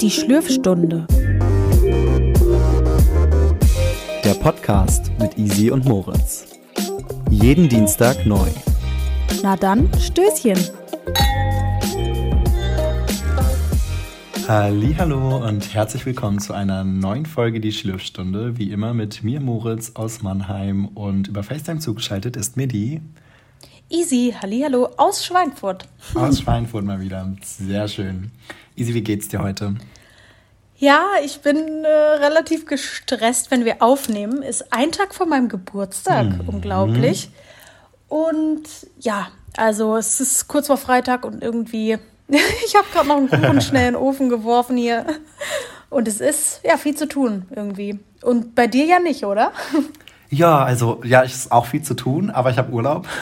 Die Schlürfstunde. Der Podcast mit Easy und Moritz. Jeden Dienstag neu. Na dann, Stößchen. Hallo und herzlich willkommen zu einer neuen Folge Die Schlürfstunde. Wie immer mit mir Moritz aus Mannheim und über FaceTime zugeschaltet ist mir die Easy, hallo aus Schweinfurt. Aus Schweinfurt mal wieder. Sehr schön. Easy, wie geht's dir heute? Ja, ich bin äh, relativ gestresst, wenn wir aufnehmen. Ist ein Tag vor meinem Geburtstag, mhm. unglaublich. Und ja, also es ist kurz vor Freitag und irgendwie ich habe gerade noch einen Kuchen schnell in den Ofen geworfen hier. Und es ist ja viel zu tun irgendwie. Und bei dir ja nicht, oder? Ja, also ja, es ist auch viel zu tun, aber ich habe Urlaub.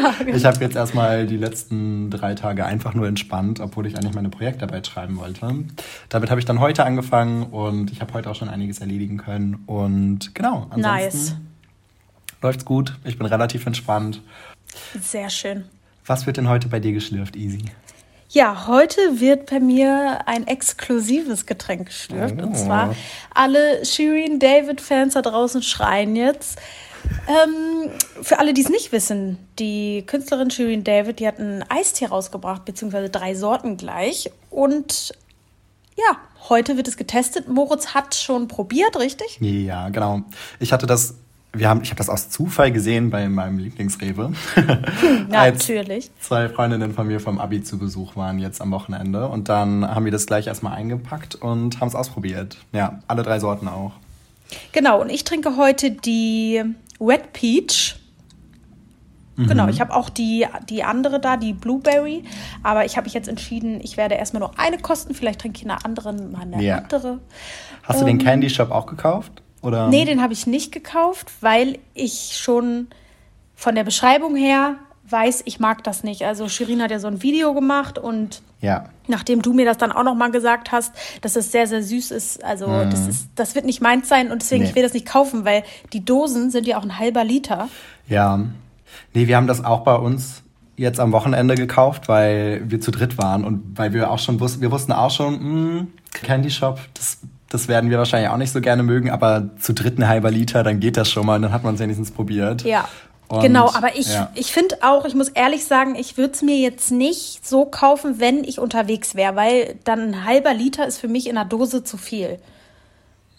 Ja, genau. Ich habe jetzt erstmal die letzten drei Tage einfach nur entspannt, obwohl ich eigentlich meine Projektarbeit schreiben wollte. Damit habe ich dann heute angefangen und ich habe heute auch schon einiges erledigen können. Und genau, ansonsten nice. läuft's gut. Ich bin relativ entspannt. Sehr schön. Was wird denn heute bei dir geschlürft, Easy? Ja, heute wird bei mir ein exklusives Getränk geschlürft. Oh. Und zwar alle Shirin David-Fans da draußen schreien jetzt. Ähm, für alle, die es nicht wissen, die Künstlerin Shirin David, die hat einen Eistee rausgebracht, beziehungsweise drei Sorten gleich. Und ja, heute wird es getestet. Moritz hat schon probiert, richtig? Ja, genau. Ich hatte das wir haben, ich habe das aus Zufall gesehen bei meinem Lieblingsrewe. Natürlich. zwei Freundinnen von mir vom Abi zu Besuch waren jetzt am Wochenende und dann haben wir das gleich erstmal eingepackt und haben es ausprobiert. Ja, alle drei Sorten auch. Genau, und ich trinke heute die Wet Peach. Mhm. Genau, ich habe auch die, die andere da, die Blueberry. Aber ich habe mich jetzt entschieden, ich werde erstmal nur eine kosten. Vielleicht trinke ich in einer anderen mal eine ja. andere. Hast du den ähm, Candy Shop auch gekauft? Oder? Nee, den habe ich nicht gekauft, weil ich schon von der Beschreibung her weiß, ich mag das nicht. Also Shirin hat ja so ein Video gemacht und ja. nachdem du mir das dann auch noch mal gesagt hast, dass es sehr, sehr süß ist, also mhm. das, ist, das wird nicht meins sein und deswegen, nee. ich will das nicht kaufen, weil die Dosen sind ja auch ein halber Liter. Ja, nee, wir haben das auch bei uns jetzt am Wochenende gekauft, weil wir zu dritt waren und weil wir auch schon wussten, wir wussten auch schon, mh, hm, Candy Shop, das das werden wir wahrscheinlich auch nicht so gerne mögen, aber zu dritten halber Liter, dann geht das schon mal und dann hat man es wenigstens probiert. Ja. Und, genau, aber ich, ja. ich finde auch, ich muss ehrlich sagen, ich würde es mir jetzt nicht so kaufen, wenn ich unterwegs wäre, weil dann ein halber Liter ist für mich in der Dose zu viel.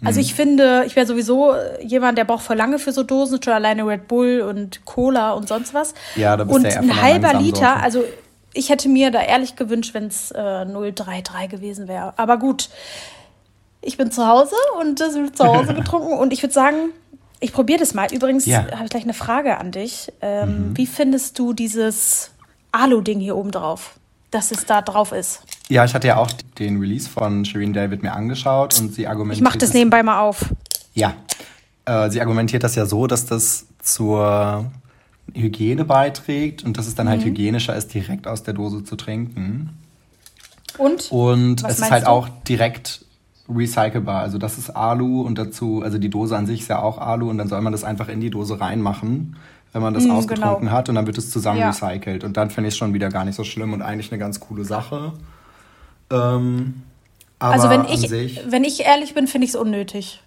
Also mhm. ich finde, ich wäre sowieso jemand, der braucht voll lange für so Dosen, schon alleine Red Bull und Cola und sonst was. Ja, da bist und ja ein halber Liter, also ich hätte mir da ehrlich gewünscht, wenn es äh, 033 gewesen wäre. Aber gut, ich bin zu Hause und das wird zu Hause getrunken. und ich würde sagen, ich probiere das mal. Übrigens ja. habe ich gleich eine Frage an dich. Ähm, mhm. Wie findest du dieses Alu-Ding hier oben drauf? Dass es da drauf ist. Ja, ich hatte ja auch den Release von Shireen David mir angeschaut und sie argumentiert. Ich mache das nebenbei mal auf. Ja. Äh, sie argumentiert das ja so, dass das zur Hygiene beiträgt und dass es dann halt mhm. halt hygienischer ist, direkt aus der Dose zu trinken. Und? Und es ist halt du? auch direkt recycelbar. Also das ist Alu und dazu, also die Dose an sich ist ja auch Alu und dann soll man das einfach in die Dose reinmachen, wenn man das mm, ausgetrunken genau. hat und dann wird es zusammen ja. recycelt. Und dann finde ich es schon wieder gar nicht so schlimm und eigentlich eine ganz coole Sache. Ähm, also wenn ich, sich, wenn ich ehrlich bin, finde ich es unnötig.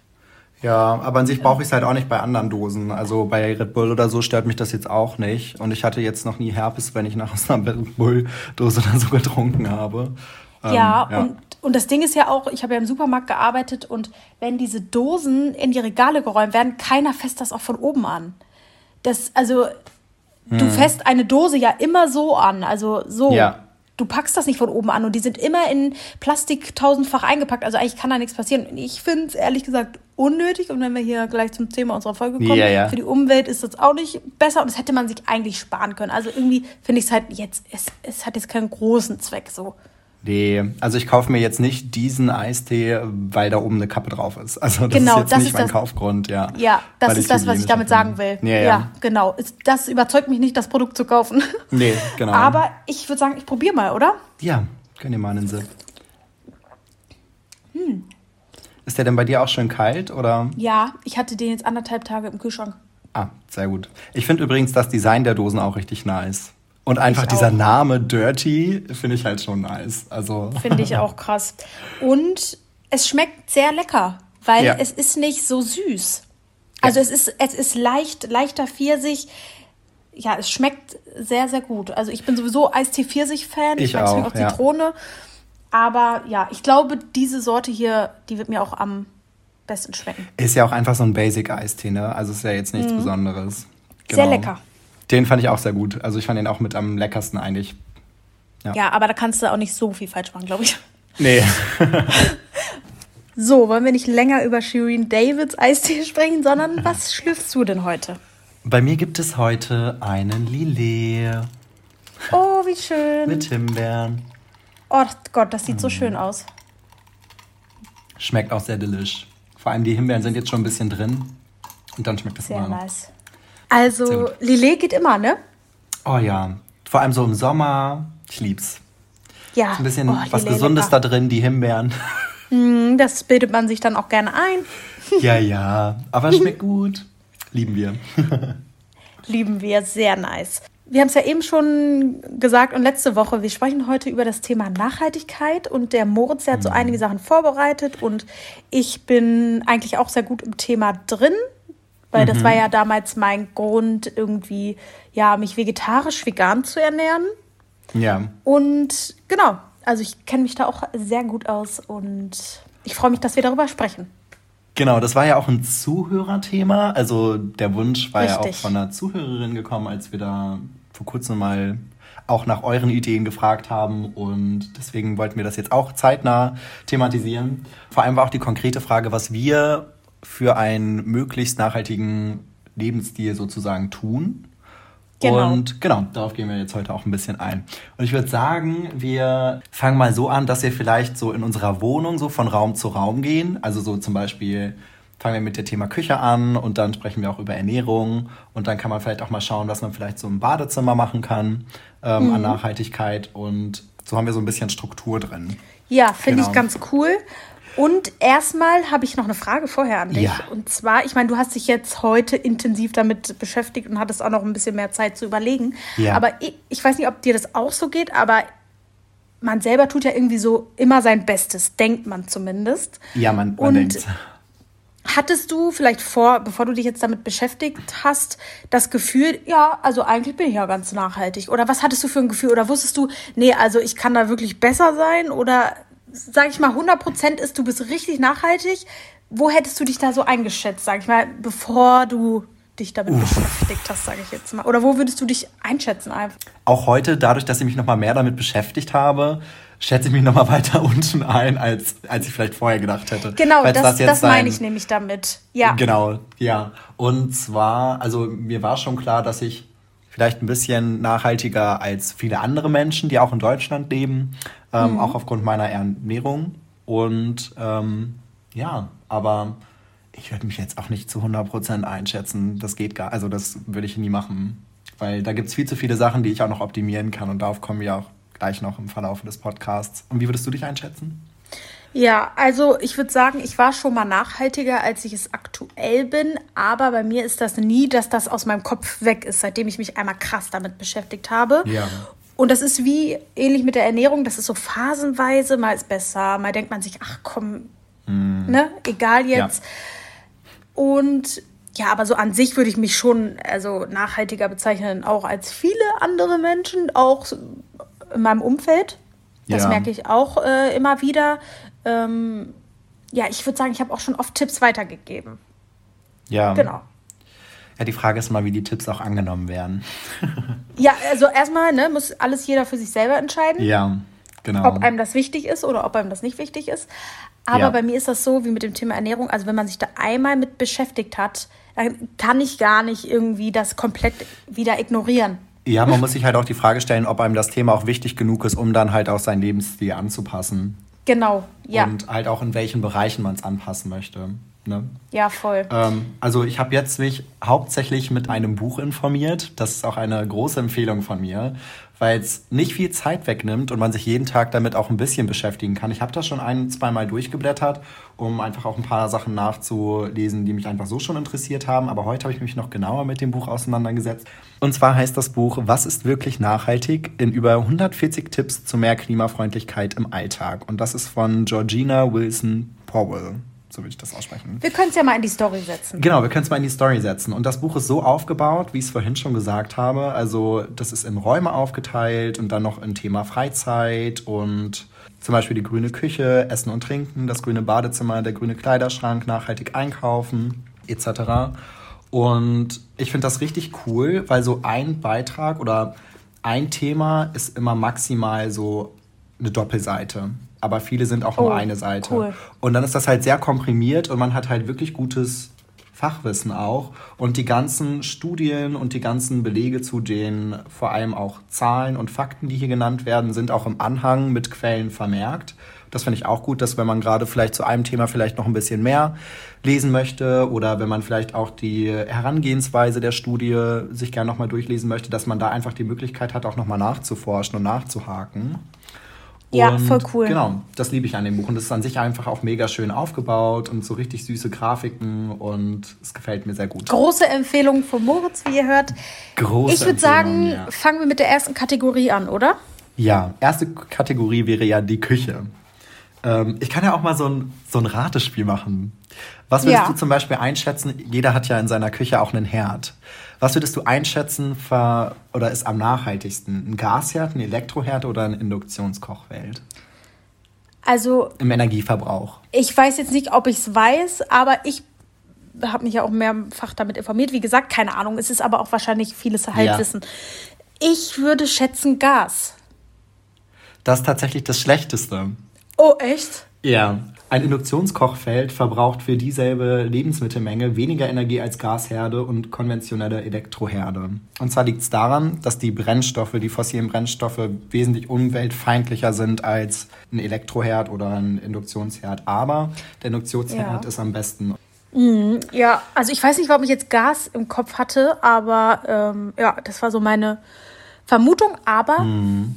Ja, aber an sich brauche ich es halt auch nicht bei anderen Dosen. Also bei Red Bull oder so stört mich das jetzt auch nicht. Und ich hatte jetzt noch nie Herpes, wenn ich nach einer Red Bull-Dose dann so getrunken habe. Ja, ähm, ja, und und das Ding ist ja auch, ich habe ja im Supermarkt gearbeitet und wenn diese Dosen in die Regale geräumt werden, keiner fässt das auch von oben an. Das, also, hm. du fässt eine Dose ja immer so an, also so. Ja. Du packst das nicht von oben an und die sind immer in Plastik tausendfach eingepackt. Also eigentlich kann da nichts passieren. Und ich finde es ehrlich gesagt unnötig. Und wenn wir hier gleich zum Thema unserer Folge kommen, ja, ja. für die Umwelt ist das auch nicht besser und das hätte man sich eigentlich sparen können. Also irgendwie finde ich es halt jetzt, es, es hat jetzt keinen großen Zweck so. Nee, also ich kaufe mir jetzt nicht diesen Eistee, weil da oben eine Kappe drauf ist. Also das genau, ist jetzt das nicht ist mein das, Kaufgrund, ja. Ja, das ist das, was ich damit sagen will. Ja, ja. ja, genau. Das überzeugt mich nicht, das Produkt zu kaufen. Nee, genau. Aber ich würde sagen, ich probiere mal, oder? Ja, gönn dir mal einen Sip. Hm. Ist der denn bei dir auch schön kalt, oder? Ja, ich hatte den jetzt anderthalb Tage im Kühlschrank. Ah, sehr gut. Ich finde übrigens das Design der Dosen auch richtig nice. Und einfach dieser Name Dirty finde ich halt schon nice. Also finde ich auch krass. Und es schmeckt sehr lecker, weil ja. es ist nicht so süß. Also ja. es ist es ist leicht leichter Pfirsich. Ja, es schmeckt sehr sehr gut. Also ich bin sowieso Eistee Pfirsich Fan. Ich, ich mag auch, auch Zitrone. Ja. Aber ja, ich glaube, diese Sorte hier, die wird mir auch am besten schmecken. Ist ja auch einfach so ein Basic-Eistee, ne? Also ist ja jetzt nichts mhm. Besonderes. Genau. Sehr lecker. Den fand ich auch sehr gut. Also ich fand den auch mit am leckersten eigentlich. Ja, ja aber da kannst du auch nicht so viel falsch machen, glaube ich. Nee. so, wollen wir nicht länger über Shireen Davids Eistee sprechen, sondern was schlürfst du denn heute? Bei mir gibt es heute einen Lillet. Oh, wie schön. Mit Himbeeren. Oh Gott, das sieht mm. so schön aus. Schmeckt auch sehr delish. Vor allem die Himbeeren sind jetzt schon ein bisschen drin. Und dann schmeckt das sehr immer nice. Also, Lillet geht immer, ne? Oh ja. Vor allem so im Sommer. Ich lieb's. Ja. Ist ein bisschen oh, was Gesundes lecker. da drin, die Himbeeren. Mm, das bildet man sich dann auch gerne ein. ja, ja. Aber es schmeckt gut. Lieben wir. Lieben wir. Sehr nice. Wir haben es ja eben schon gesagt und letzte Woche, wir sprechen heute über das Thema Nachhaltigkeit und der Moritz, der hat so mhm. einige Sachen vorbereitet und ich bin eigentlich auch sehr gut im Thema drin, weil mhm. das war ja damals mein Grund, irgendwie, ja, mich vegetarisch, vegan zu ernähren. Ja. Und genau, also ich kenne mich da auch sehr gut aus und ich freue mich, dass wir darüber sprechen. Genau, das war ja auch ein Zuhörerthema. Also der Wunsch war Richtig. ja auch von einer Zuhörerin gekommen, als wir da vor kurzem mal auch nach euren Ideen gefragt haben und deswegen wollten wir das jetzt auch zeitnah thematisieren. Vor allem war auch die konkrete Frage, was wir für einen möglichst nachhaltigen Lebensstil sozusagen tun. Genau. Und genau, darauf gehen wir jetzt heute auch ein bisschen ein. Und ich würde sagen, wir fangen mal so an, dass wir vielleicht so in unserer Wohnung so von Raum zu Raum gehen. Also so zum Beispiel fangen wir mit dem Thema Küche an und dann sprechen wir auch über Ernährung und dann kann man vielleicht auch mal schauen, was man vielleicht so im Badezimmer machen kann ähm, mhm. an Nachhaltigkeit und so haben wir so ein bisschen Struktur drin. Ja, finde genau. ich ganz cool. Und erstmal habe ich noch eine Frage vorher an dich. Ja. Und zwar, ich meine, du hast dich jetzt heute intensiv damit beschäftigt und hattest auch noch ein bisschen mehr Zeit zu überlegen. Ja. Aber ich, ich weiß nicht, ob dir das auch so geht, aber man selber tut ja irgendwie so immer sein Bestes, denkt man zumindest. Ja, man, man denkt. Hattest du vielleicht vor, bevor du dich jetzt damit beschäftigt hast, das Gefühl, ja, also eigentlich bin ich ja ganz nachhaltig? Oder was hattest du für ein Gefühl? Oder wusstest du, nee, also ich kann da wirklich besser sein? Oder sag ich mal, 100 Prozent ist, du bist richtig nachhaltig. Wo hättest du dich da so eingeschätzt, sag ich mal, bevor du dich damit Uff. beschäftigt hast, sage ich jetzt mal? Oder wo würdest du dich einschätzen einfach? Auch heute, dadurch, dass ich mich noch mal mehr damit beschäftigt habe, schätze ich mich noch mal weiter unten ein, als, als ich vielleicht vorher gedacht hätte. Genau, das, das, das meine ich nämlich damit. Ja. Genau, ja. Und zwar, also mir war schon klar, dass ich vielleicht ein bisschen nachhaltiger als viele andere Menschen, die auch in Deutschland leben, ähm, mhm. auch aufgrund meiner Ernährung. Und ähm, ja, aber ich würde mich jetzt auch nicht zu 100% einschätzen. Das geht gar, also das würde ich nie machen. Weil da gibt es viel zu viele Sachen, die ich auch noch optimieren kann. Und darauf kommen wir auch gleich noch im Verlauf des Podcasts. Und wie würdest du dich einschätzen? Ja, also ich würde sagen, ich war schon mal nachhaltiger, als ich es aktuell bin, aber bei mir ist das nie, dass das aus meinem Kopf weg ist, seitdem ich mich einmal krass damit beschäftigt habe. Ja. Und das ist wie ähnlich mit der Ernährung, das ist so phasenweise, mal ist besser, mal denkt man sich, ach komm, mm. ne, egal jetzt. Ja. Und ja, aber so an sich würde ich mich schon also nachhaltiger bezeichnen, auch als viele andere Menschen, auch in meinem Umfeld. Das ja. merke ich auch äh, immer wieder ähm, ja, ich würde sagen, ich habe auch schon oft Tipps weitergegeben. Ja. Genau. Ja, die Frage ist mal, wie die Tipps auch angenommen werden. ja, also erstmal ne, muss alles jeder für sich selber entscheiden. Ja, genau. Ob einem das wichtig ist oder ob einem das nicht wichtig ist. Aber ja. bei mir ist das so wie mit dem Thema Ernährung. Also wenn man sich da einmal mit beschäftigt hat, dann kann ich gar nicht irgendwie das komplett wieder ignorieren. Ja, man muss sich halt auch die Frage stellen, ob einem das Thema auch wichtig genug ist, um dann halt auch seinen Lebensstil anzupassen. Genau, ja. Und halt auch in welchen Bereichen man es anpassen möchte. Ne? Ja, voll. Ähm, also ich habe jetzt mich hauptsächlich mit einem Buch informiert. Das ist auch eine große Empfehlung von mir, weil es nicht viel Zeit wegnimmt und man sich jeden Tag damit auch ein bisschen beschäftigen kann. Ich habe das schon ein, zweimal durchgeblättert, um einfach auch ein paar Sachen nachzulesen, die mich einfach so schon interessiert haben. Aber heute habe ich mich noch genauer mit dem Buch auseinandergesetzt. Und zwar heißt das Buch Was ist wirklich nachhaltig? in über 140 Tipps zu mehr Klimafreundlichkeit im Alltag. Und das ist von Georgina Wilson Powell so würde ich das aussprechen. Wir können es ja mal in die Story setzen. Genau, wir können es mal in die Story setzen. Und das Buch ist so aufgebaut, wie ich es vorhin schon gesagt habe. Also das ist in Räume aufgeteilt und dann noch in Thema Freizeit und zum Beispiel die grüne Küche, Essen und Trinken, das grüne Badezimmer, der grüne Kleiderschrank, nachhaltig einkaufen etc. Und ich finde das richtig cool, weil so ein Beitrag oder ein Thema ist immer maximal so eine Doppelseite aber viele sind auch nur oh, eine Seite. Cool. Und dann ist das halt sehr komprimiert und man hat halt wirklich gutes Fachwissen auch. Und die ganzen Studien und die ganzen Belege zu den vor allem auch Zahlen und Fakten, die hier genannt werden, sind auch im Anhang mit Quellen vermerkt. Das finde ich auch gut, dass wenn man gerade vielleicht zu einem Thema vielleicht noch ein bisschen mehr lesen möchte oder wenn man vielleicht auch die Herangehensweise der Studie sich gerne nochmal durchlesen möchte, dass man da einfach die Möglichkeit hat, auch nochmal nachzuforschen und nachzuhaken. Ja, voll cool. Genau, das liebe ich an dem Buch. Und es ist an sich einfach auch mega schön aufgebaut und so richtig süße Grafiken und es gefällt mir sehr gut. Große Empfehlung von Moritz, wie ihr hört. Große Ich würde sagen, ja. fangen wir mit der ersten Kategorie an, oder? Ja, erste Kategorie wäre ja die Küche. Ähm, ich kann ja auch mal so ein, so ein Ratespiel machen. Was würdest ja. du zum Beispiel einschätzen? Jeder hat ja in seiner Küche auch einen Herd. Was würdest du einschätzen für, oder ist am nachhaltigsten? Ein Gasherd, ein Elektroherd oder ein Induktionskochwelt? Also. Im Energieverbrauch. Ich weiß jetzt nicht, ob ich es weiß, aber ich habe mich ja auch mehrfach damit informiert. Wie gesagt, keine Ahnung. Es ist aber auch wahrscheinlich vieles Halbwissen. Ja. Ich würde schätzen Gas. Das ist tatsächlich das Schlechteste. Oh, echt? Ja. Ein Induktionskochfeld verbraucht für dieselbe Lebensmittelmenge weniger Energie als Gasherde und konventionelle Elektroherde. Und zwar liegt es daran, dass die Brennstoffe, die fossilen Brennstoffe, wesentlich umweltfeindlicher sind als ein Elektroherd oder ein Induktionsherd. Aber der Induktionsherd ja. ist am besten. Mhm, ja, also ich weiß nicht, warum ich jetzt Gas im Kopf hatte, aber ähm, ja, das war so meine Vermutung. Aber mhm.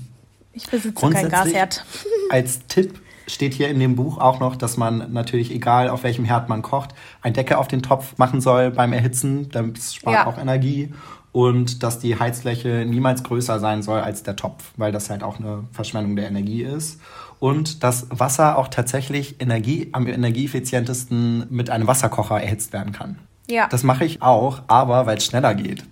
ich besitze kein Gasherd. Als Tipp steht hier in dem Buch auch noch, dass man natürlich, egal auf welchem Herd man kocht, ein Decke auf den Topf machen soll beim Erhitzen. Das spart ja. auch Energie. Und dass die Heizfläche niemals größer sein soll als der Topf, weil das halt auch eine Verschwendung der Energie ist. Und dass Wasser auch tatsächlich Energie, am energieeffizientesten mit einem Wasserkocher erhitzt werden kann. Ja. Das mache ich auch, aber weil es schneller geht.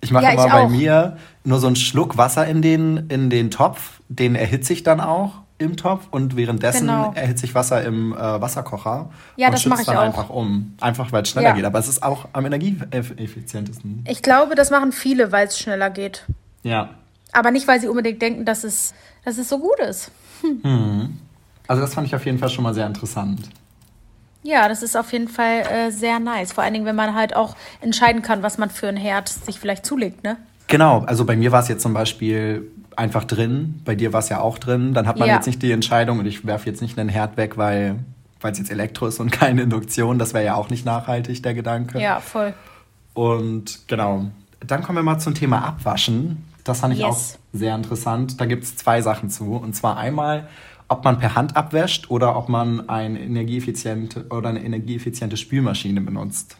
Ich mache ja, immer bei mir nur so einen Schluck Wasser in den, in den Topf, den erhitze ich dann auch im Topf und währenddessen genau. erhitze ich Wasser im äh, Wasserkocher ja, und das ich dann auch. einfach um. Einfach weil es schneller ja. geht. Aber es ist auch am energieeffizientesten. Ich glaube, das machen viele, weil es schneller geht. Ja. Aber nicht, weil sie unbedingt denken, dass es, dass es so gut ist. Hm. Hm. Also das fand ich auf jeden Fall schon mal sehr interessant. Ja, das ist auf jeden Fall äh, sehr nice. Vor allen Dingen, wenn man halt auch entscheiden kann, was man für ein Herd sich vielleicht zulegt, ne? Genau, also bei mir war es jetzt zum Beispiel einfach drin. Bei dir war es ja auch drin. Dann hat man ja. jetzt nicht die Entscheidung und ich werfe jetzt nicht einen Herd weg, weil es jetzt Elektro ist und keine Induktion. Das wäre ja auch nicht nachhaltig, der Gedanke. Ja, voll. Und genau. Dann kommen wir mal zum Thema Abwaschen. Das fand ich yes. auch sehr interessant. Da gibt es zwei Sachen zu. Und zwar einmal, ob man per Hand abwäscht oder ob man ein energieeffiziente oder eine energieeffiziente Spülmaschine benutzt.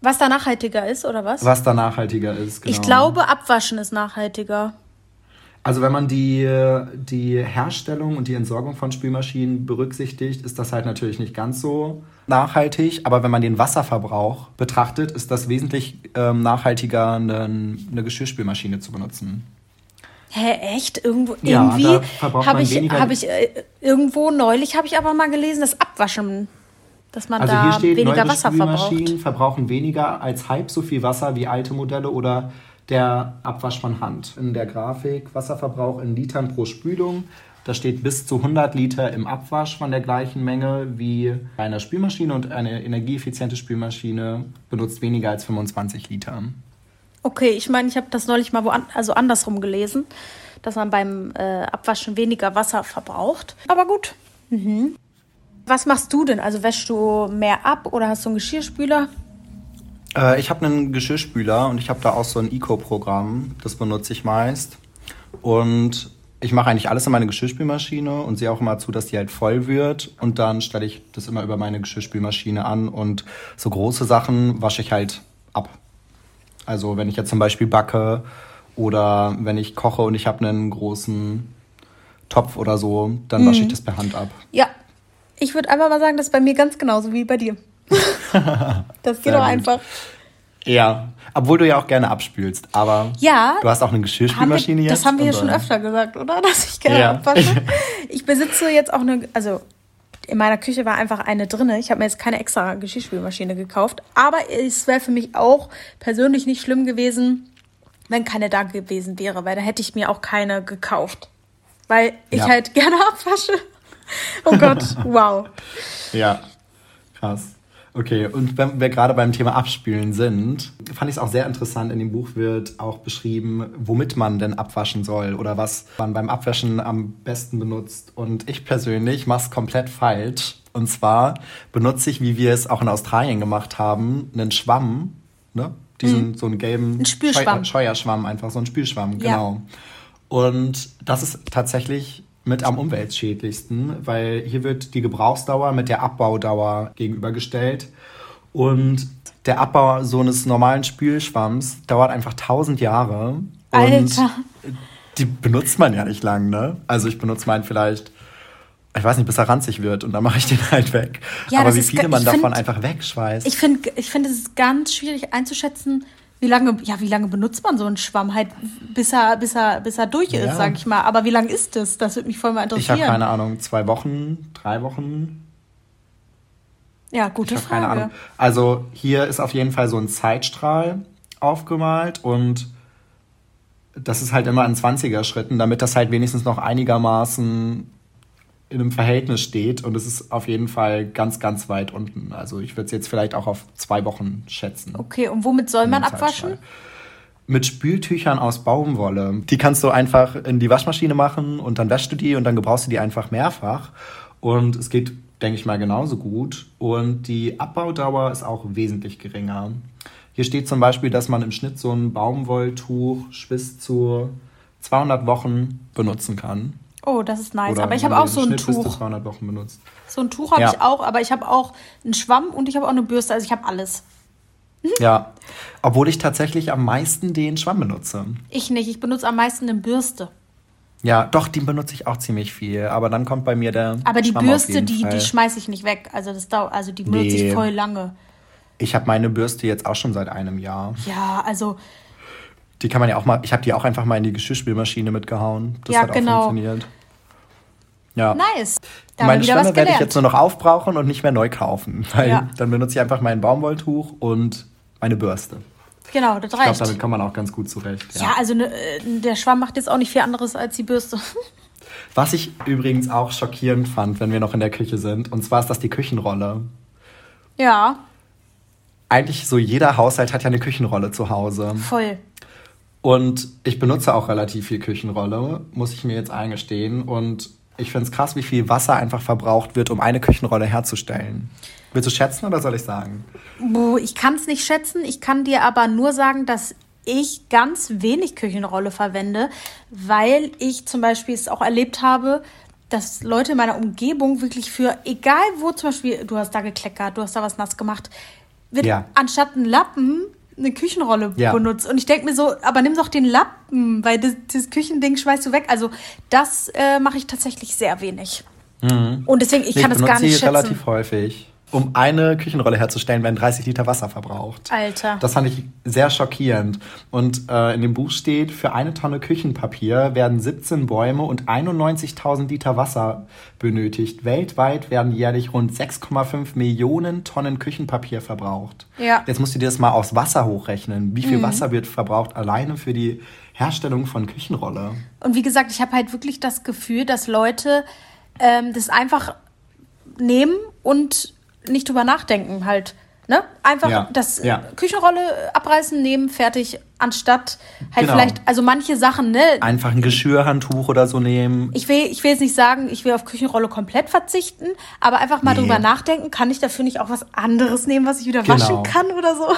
Was da nachhaltiger ist, oder was? Was da nachhaltiger ist, genau. Ich glaube, Abwaschen ist nachhaltiger. Also wenn man die, die Herstellung und die Entsorgung von Spülmaschinen berücksichtigt, ist das halt natürlich nicht ganz so nachhaltig. Aber wenn man den Wasserverbrauch betrachtet, ist das wesentlich ähm, nachhaltiger, eine, eine Geschirrspülmaschine zu benutzen. Hä, echt? Irgendwo, ja, irgendwie habe ich, hab ich äh, irgendwo neulich habe ich aber mal gelesen, dass Abwaschen dass man also da hier steht, weniger Wasser verbraucht. verbrauchen weniger als halb so viel Wasser wie alte Modelle oder der Abwasch von Hand. In der Grafik Wasserverbrauch in Litern pro Spülung. Da steht bis zu 100 Liter im Abwasch von der gleichen Menge wie bei einer Spülmaschine und eine energieeffiziente Spülmaschine benutzt weniger als 25 Liter. Okay, ich meine, ich habe das neulich mal wo an, also andersrum gelesen, dass man beim äh, Abwaschen weniger Wasser verbraucht. Aber gut. Mhm. Was machst du denn? Also wäschst du mehr ab oder hast du einen Geschirrspüler? Äh, ich habe einen Geschirrspüler und ich habe da auch so ein Eco-Programm. Das benutze ich meist. Und ich mache eigentlich alles in meine Geschirrspülmaschine und sehe auch immer zu, dass die halt voll wird. Und dann stelle ich das immer über meine Geschirrspülmaschine an und so große Sachen wasche ich halt ab. Also wenn ich jetzt zum Beispiel backe oder wenn ich koche und ich habe einen großen Topf oder so, dann wasche ich mhm. das per Hand ab. Ja, ich würde einfach mal sagen, das ist bei mir ganz genauso wie bei dir. das geht auch einfach. Ja, obwohl du ja auch gerne abspülst, aber ja, du hast auch eine Geschirrspülmaschine wir, jetzt. Das haben wir ja schon öfter gesagt, oder? Dass ich gerne ja. abwasche. Ich besitze jetzt auch eine, also in meiner Küche war einfach eine drinne. Ich habe mir jetzt keine extra Geschirrspülmaschine gekauft, aber es wäre für mich auch persönlich nicht schlimm gewesen, wenn keine da gewesen wäre, weil da hätte ich mir auch keine gekauft, weil ich ja. halt gerne abwasche. Oh Gott, wow. Ja, krass. Okay, und wenn wir gerade beim Thema Abspülen sind, fand ich es auch sehr interessant. In dem Buch wird auch beschrieben, womit man denn abwaschen soll oder was man beim Abwaschen am besten benutzt. Und ich persönlich mache es komplett falsch. Und zwar benutze ich, wie wir es auch in Australien gemacht haben, einen Schwamm, ne? Diesen, mhm. so einen gelben ein Spülschwamm. Scheuerschwamm, einfach so ein Spülschwamm, genau. Ja. Und das ist tatsächlich mit am umweltschädlichsten, weil hier wird die Gebrauchsdauer mit der Abbaudauer gegenübergestellt. Und der Abbau so eines normalen Spülschwamms dauert einfach 1000 Jahre. Alter. Und die benutzt man ja nicht lang, ne? Also ich benutze meinen vielleicht, ich weiß nicht, bis er ranzig wird und dann mache ich den halt weg. Ja, Aber wie viele man davon find, einfach wegschweißt. Ich finde, ich find, es ist ganz schwierig einzuschätzen, wie lange, ja, wie lange benutzt man so einen Schwamm halt, bis er, bis er, bis er durch ist, ja. sag ich mal. Aber wie lange ist das? Das würde mich voll mal interessieren. Ich habe keine Ahnung, zwei Wochen, drei Wochen. Ja, gute ich Frage. Keine Ahnung. Also hier ist auf jeden Fall so ein Zeitstrahl aufgemalt und das ist halt immer in 20er Schritten, damit das halt wenigstens noch einigermaßen in einem Verhältnis steht und es ist auf jeden Fall ganz, ganz weit unten. Also ich würde es jetzt vielleicht auch auf zwei Wochen schätzen. Okay, und womit soll man abwaschen? Mit Spültüchern aus Baumwolle. Die kannst du einfach in die Waschmaschine machen und dann wäschst du die und dann gebrauchst du die einfach mehrfach. Und es geht, denke ich mal, genauso gut. Und die Abbaudauer ist auch wesentlich geringer. Hier steht zum Beispiel, dass man im Schnitt so ein Baumwolltuch bis zu 200 Wochen benutzen kann. Oh, das ist nice. Oder aber ich habe auch so ein Schnitt Tuch. Bis zu 200 Wochen benutzt. So ein Tuch habe ja. ich auch, aber ich habe auch einen Schwamm und ich habe auch eine Bürste. Also ich habe alles. Ja, obwohl ich tatsächlich am meisten den Schwamm benutze. Ich nicht, ich benutze am meisten eine Bürste. Ja, doch, die benutze ich auch ziemlich viel. Aber dann kommt bei mir der. Aber die Schwamm Bürste, die, die schmeiße ich nicht weg. Also das dauert, also die benutze nee. ich voll lange. Ich habe meine Bürste jetzt auch schon seit einem Jahr. Ja, also die kann man ja auch mal, ich habe die auch einfach mal in die Geschirrspülmaschine mitgehauen. Das ja, hat auch genau. funktioniert. Ja. Nice. Da Meine Schwämme werde ich jetzt nur noch aufbrauchen und nicht mehr neu kaufen. Weil ja. dann benutze ich einfach mein Baumwolltuch und meine Bürste. Genau, das reicht. Ich glaube, damit kann man auch ganz gut zurecht. Ja, ja also ne, der Schwamm macht jetzt auch nicht viel anderes als die Bürste. Was ich übrigens auch schockierend fand, wenn wir noch in der Küche sind, und zwar ist das die Küchenrolle. Ja. Eigentlich so jeder Haushalt hat ja eine Küchenrolle zu Hause. Voll. Und ich benutze auch relativ viel Küchenrolle, muss ich mir jetzt eingestehen. Und ich finde es krass, wie viel Wasser einfach verbraucht wird, um eine Küchenrolle herzustellen. Willst du schätzen oder soll ich sagen? Ich kann es nicht schätzen. Ich kann dir aber nur sagen, dass ich ganz wenig Küchenrolle verwende, weil ich zum Beispiel es auch erlebt habe, dass Leute in meiner Umgebung wirklich für, egal wo zum Beispiel, du hast da gekleckert, du hast da was nass gemacht, wird ja. anstatt einen Lappen eine Küchenrolle ja. benutzt. Und ich denke mir so, aber nimm doch den Lappen, weil das, das Küchending schmeißt du weg. Also das äh, mache ich tatsächlich sehr wenig. Mhm. Und deswegen, ich nee, kann ich das gar nicht schätzen. relativ häufig um eine Küchenrolle herzustellen, werden 30 Liter Wasser verbraucht. Alter. Das fand ich sehr schockierend. Und äh, in dem Buch steht, für eine Tonne Küchenpapier werden 17 Bäume und 91.000 Liter Wasser benötigt. Weltweit werden jährlich rund 6,5 Millionen Tonnen Küchenpapier verbraucht. Ja. Jetzt musst du dir das mal aufs Wasser hochrechnen. Wie viel mhm. Wasser wird verbraucht alleine für die Herstellung von Küchenrolle? Und wie gesagt, ich habe halt wirklich das Gefühl, dass Leute ähm, das einfach nehmen und nicht drüber nachdenken, halt. Ne? Einfach ja. das ja. Küchenrolle abreißen, nehmen, fertig, anstatt halt genau. vielleicht, also manche Sachen, ne? Einfach ein Geschirrhandtuch oder so nehmen. Ich will, ich will jetzt nicht sagen, ich will auf Küchenrolle komplett verzichten, aber einfach mal nee. drüber nachdenken, kann ich dafür nicht auch was anderes nehmen, was ich wieder genau. waschen kann oder so?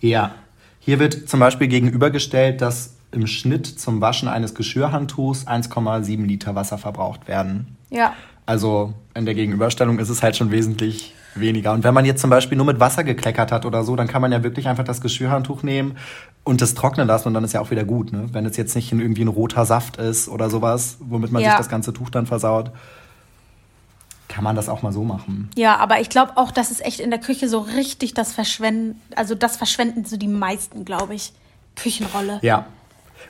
Ja. Hier wird zum Beispiel gegenübergestellt, dass im Schnitt zum Waschen eines Geschirrhandtuchs 1,7 Liter Wasser verbraucht werden. Ja. Also in der Gegenüberstellung ist es halt schon wesentlich weniger. Und wenn man jetzt zum Beispiel nur mit Wasser gekleckert hat oder so, dann kann man ja wirklich einfach das Geschirrhandtuch nehmen und das trocknen lassen und dann ist ja auch wieder gut. Ne? Wenn es jetzt nicht in irgendwie ein roter Saft ist oder sowas, womit man ja. sich das ganze Tuch dann versaut, kann man das auch mal so machen. Ja, aber ich glaube auch, dass es echt in der Küche so richtig das Verschwenden, also das verschwenden so die meisten, glaube ich. Küchenrolle. Ja.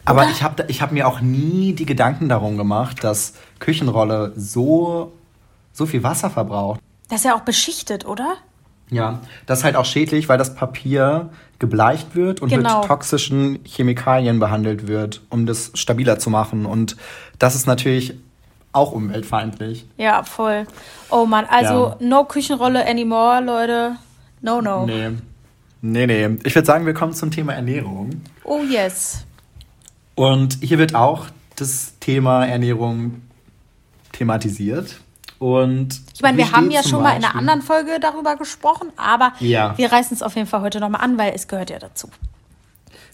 Aber Oder? ich habe ich hab mir auch nie die Gedanken darum gemacht, dass Küchenrolle so, so viel Wasser verbraucht. Das ist ja auch beschichtet, oder? Ja, das ist halt auch schädlich, weil das Papier gebleicht wird und genau. mit toxischen Chemikalien behandelt wird, um das stabiler zu machen. Und das ist natürlich auch umweltfeindlich. Ja, voll. Oh Mann, also ja. no Küchenrolle anymore, Leute. No, no. Nee. Nee, nee. Ich würde sagen, wir kommen zum Thema Ernährung. Oh yes. Und hier wird auch das Thema Ernährung thematisiert. Und ich meine, wir haben ja schon mal in einer anderen Folge darüber gesprochen, aber ja. wir reißen es auf jeden Fall heute nochmal an, weil es gehört ja dazu.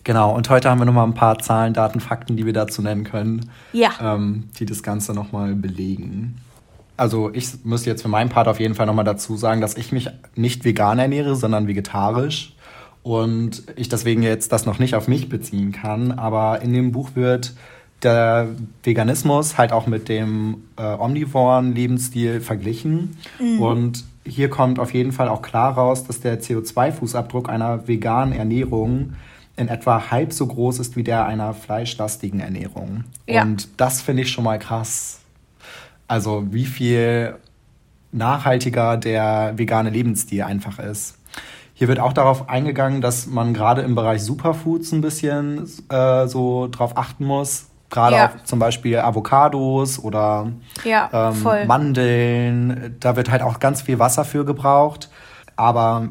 Genau, und heute haben wir nochmal ein paar Zahlen, Daten, Fakten, die wir dazu nennen können, ja. ähm, die das Ganze nochmal belegen. Also ich muss jetzt für meinen Part auf jeden Fall nochmal dazu sagen, dass ich mich nicht vegan ernähre, sondern vegetarisch. Und ich deswegen jetzt das noch nicht auf mich beziehen kann. Aber in dem Buch wird der Veganismus halt auch mit dem äh, omnivoren Lebensstil verglichen. Mhm. Und hier kommt auf jeden Fall auch klar raus, dass der CO2-Fußabdruck einer veganen Ernährung in etwa halb so groß ist wie der einer fleischlastigen Ernährung. Ja. Und das finde ich schon mal krass. Also wie viel nachhaltiger der vegane Lebensstil einfach ist. Hier wird auch darauf eingegangen, dass man gerade im Bereich Superfoods ein bisschen äh, so drauf achten muss, Gerade ja. auch zum Beispiel Avocados oder ja, ähm, Mandeln. Da wird halt auch ganz viel Wasser für gebraucht. Aber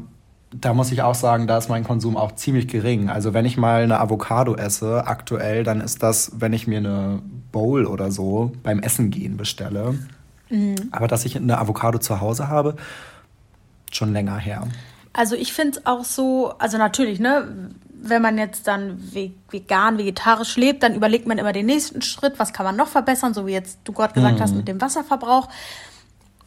da muss ich auch sagen, da ist mein Konsum auch ziemlich gering. Also wenn ich mal eine Avocado esse, aktuell, dann ist das, wenn ich mir eine Bowl oder so beim Essen gehen bestelle. Mhm. Aber dass ich eine Avocado zu Hause habe, schon länger her. Also ich finde es auch so, also natürlich, ne, wenn man jetzt dann vegan, vegetarisch lebt, dann überlegt man immer den nächsten Schritt, was kann man noch verbessern, so wie jetzt du gerade gesagt mhm. hast mit dem Wasserverbrauch.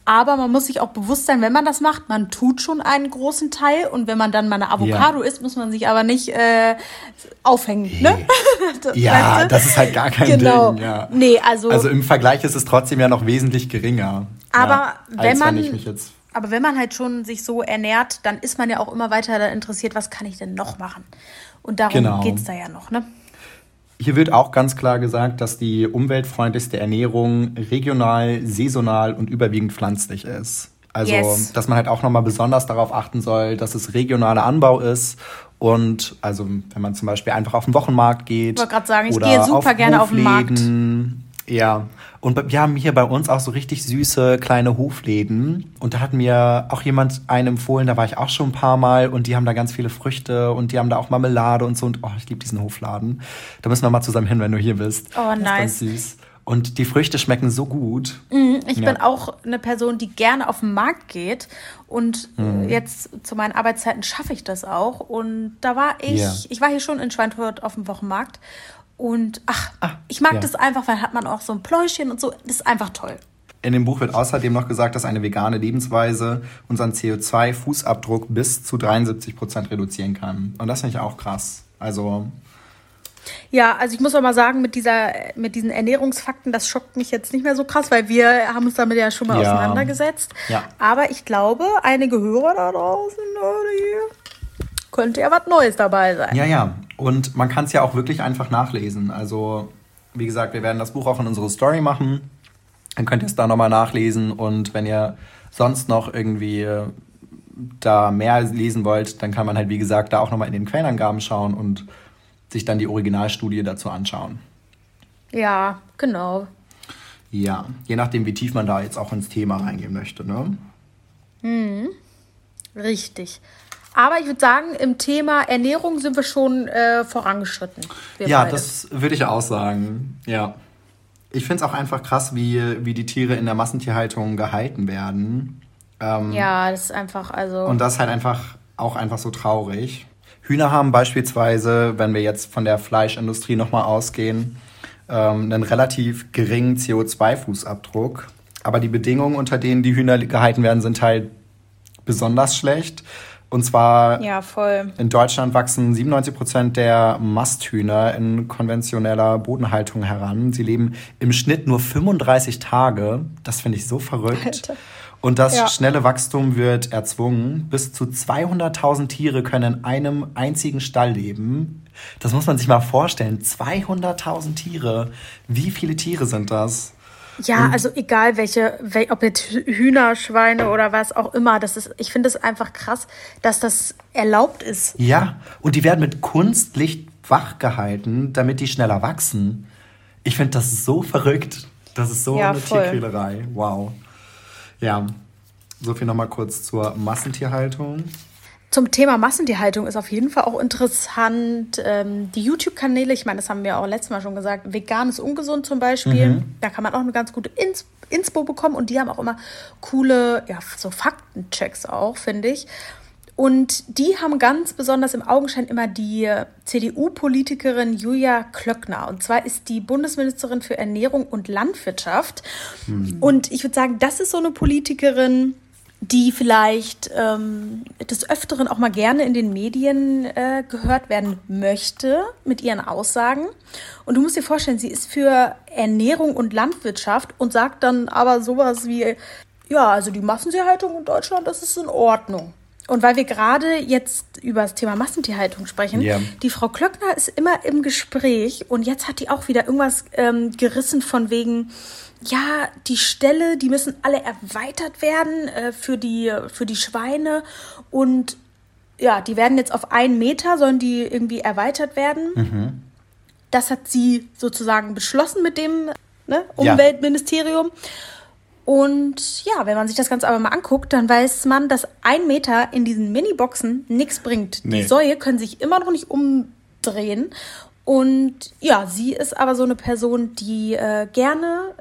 Aber man muss sich auch bewusst sein, wenn man das macht, man tut schon einen großen Teil und wenn man dann mal eine Avocado ja. isst, muss man sich aber nicht äh, aufhängen. Ne? ja, weißt du? das ist halt gar kein genau. Ding. Ja. Nee, also, also im Vergleich ist es trotzdem ja noch wesentlich geringer. Aber ja, wenn man wenn aber wenn man halt schon sich so ernährt, dann ist man ja auch immer weiter interessiert, was kann ich denn noch machen? Und darum genau. geht es da ja noch, ne? Hier wird auch ganz klar gesagt, dass die umweltfreundlichste Ernährung regional, saisonal und überwiegend pflanzlich ist. Also, yes. dass man halt auch nochmal besonders darauf achten soll, dass es regionaler Anbau ist. Und also, wenn man zum Beispiel einfach auf den Wochenmarkt geht. Ich wollte gerade sagen, ich gehe super auf gerne auf den Markt. Ja, und wir haben hier bei uns auch so richtig süße kleine Hofläden. Und da hat mir auch jemand einen empfohlen, da war ich auch schon ein paar Mal und die haben da ganz viele Früchte und die haben da auch Marmelade und so. Und oh, ich liebe diesen Hofladen. Da müssen wir mal zusammen hin, wenn du hier bist. Oh, nice. ganz süß. Und die Früchte schmecken so gut. Mm, ich ja. bin auch eine Person, die gerne auf den Markt geht. Und mm. jetzt zu meinen Arbeitszeiten schaffe ich das auch. Und da war ich, yeah. ich war hier schon in Schweinfurt auf dem Wochenmarkt. Und ach, ach ich mag ja. das einfach, weil hat man auch so ein Pläuschen und so. Das ist einfach toll. In dem Buch wird außerdem noch gesagt, dass eine vegane Lebensweise unseren CO2-Fußabdruck bis zu 73 Prozent reduzieren kann. Und das finde ich auch krass. Also. Ja, also ich muss auch mal sagen, mit, dieser, mit diesen Ernährungsfakten, das schockt mich jetzt nicht mehr so krass, weil wir haben uns damit ja schon mal ja. auseinandergesetzt. Ja. Aber ich glaube, einige Hörer da draußen, die könnte ja was Neues dabei sein. Ja, ja. Und man kann es ja auch wirklich einfach nachlesen. Also, wie gesagt, wir werden das Buch auch in unsere Story machen. Dann könnt ihr es da nochmal nachlesen. Und wenn ihr sonst noch irgendwie äh, da mehr lesen wollt, dann kann man halt, wie gesagt, da auch nochmal in den Quellenangaben schauen und sich dann die Originalstudie dazu anschauen. Ja, genau. Ja, je nachdem, wie tief man da jetzt auch ins Thema reingehen möchte, ne? Hm, richtig. Aber ich würde sagen, im Thema Ernährung sind wir schon äh, vorangeschritten. Ja, beide. das würde ich auch sagen. Ja. Ich finde es auch einfach krass, wie, wie die Tiere in der Massentierhaltung gehalten werden. Ähm, ja, das ist einfach, also. Und das ist halt einfach auch einfach so traurig. Hühner haben beispielsweise, wenn wir jetzt von der Fleischindustrie nochmal ausgehen, ähm, einen relativ geringen CO2-Fußabdruck. Aber die Bedingungen, unter denen die Hühner gehalten werden, sind halt besonders schlecht. Und zwar ja, in Deutschland wachsen 97 Prozent der Masthühner in konventioneller Bodenhaltung heran. Sie leben im Schnitt nur 35 Tage. Das finde ich so verrückt. Alter. Und das ja. schnelle Wachstum wird erzwungen. Bis zu 200.000 Tiere können in einem einzigen Stall leben. Das muss man sich mal vorstellen. 200.000 Tiere. Wie viele Tiere sind das? Ja, also egal welche, ob jetzt Hühner, Schweine oder was auch immer, das ist, ich finde es einfach krass, dass das erlaubt ist. Ja, und die werden mit Kunstlicht wach gehalten, damit die schneller wachsen. Ich finde das so verrückt. Das ist so ja, eine voll. Tierquälerei. Wow. Ja, so viel nochmal kurz zur Massentierhaltung. Zum Thema Massentierhaltung ist auf jeden Fall auch interessant ähm, die YouTube-Kanäle. Ich meine, das haben wir auch letztes Mal schon gesagt. Vegan ist ungesund zum Beispiel. Mhm. Da kann man auch eine ganz gute Ins Inspo bekommen und die haben auch immer coole, ja, so Faktenchecks auch, finde ich. Und die haben ganz besonders im Augenschein immer die CDU-Politikerin Julia Klöckner. Und zwar ist die Bundesministerin für Ernährung und Landwirtschaft. Hm. Und ich würde sagen, das ist so eine Politikerin, die vielleicht ähm, des Öfteren auch mal gerne in den Medien äh, gehört werden möchte mit ihren Aussagen. Und du musst dir vorstellen, sie ist für Ernährung und Landwirtschaft und sagt dann aber sowas wie, ja, also die Massentierhaltung in Deutschland, das ist in Ordnung. Und weil wir gerade jetzt über das Thema Massentierhaltung sprechen, yeah. die Frau Klöckner ist immer im Gespräch und jetzt hat die auch wieder irgendwas ähm, gerissen von wegen, ja, die Ställe, die müssen alle erweitert werden äh, für, die, für die Schweine und ja, die werden jetzt auf einen Meter, sollen die irgendwie erweitert werden. Mhm. Das hat sie sozusagen beschlossen mit dem ne, Umweltministerium. Ja. Und ja, wenn man sich das Ganze aber mal anguckt, dann weiß man, dass ein Meter in diesen Mini-Boxen nichts bringt. Nee. Die Säue können sich immer noch nicht umdrehen. Und ja, sie ist aber so eine Person, die äh, gerne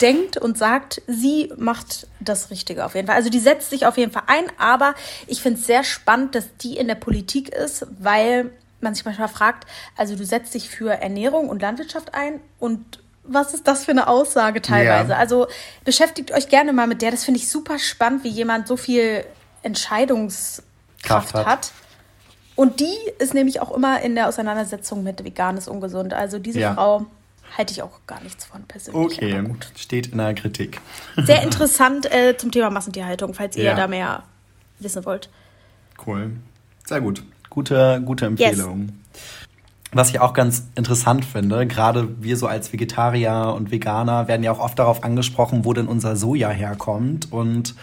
denkt und sagt, sie macht das Richtige auf jeden Fall. Also die setzt sich auf jeden Fall ein, aber ich finde es sehr spannend, dass die in der Politik ist, weil man sich manchmal fragt, also du setzt dich für Ernährung und Landwirtschaft ein und was ist das für eine Aussage teilweise? Ja. Also beschäftigt euch gerne mal mit der. Das finde ich super spannend, wie jemand so viel Entscheidungskraft hat. hat. Und die ist nämlich auch immer in der Auseinandersetzung mit veganes ungesund. Also diese ja. Frau halte ich auch gar nichts von persönlich. Okay, steht in der Kritik. Sehr interessant äh, zum Thema Massentierhaltung, falls ihr ja. da mehr wissen wollt. Cool. Sehr gut. Gute, gute Empfehlung. Yes. Was ich auch ganz interessant finde, gerade wir so als Vegetarier und Veganer werden ja auch oft darauf angesprochen, wo denn unser Soja herkommt und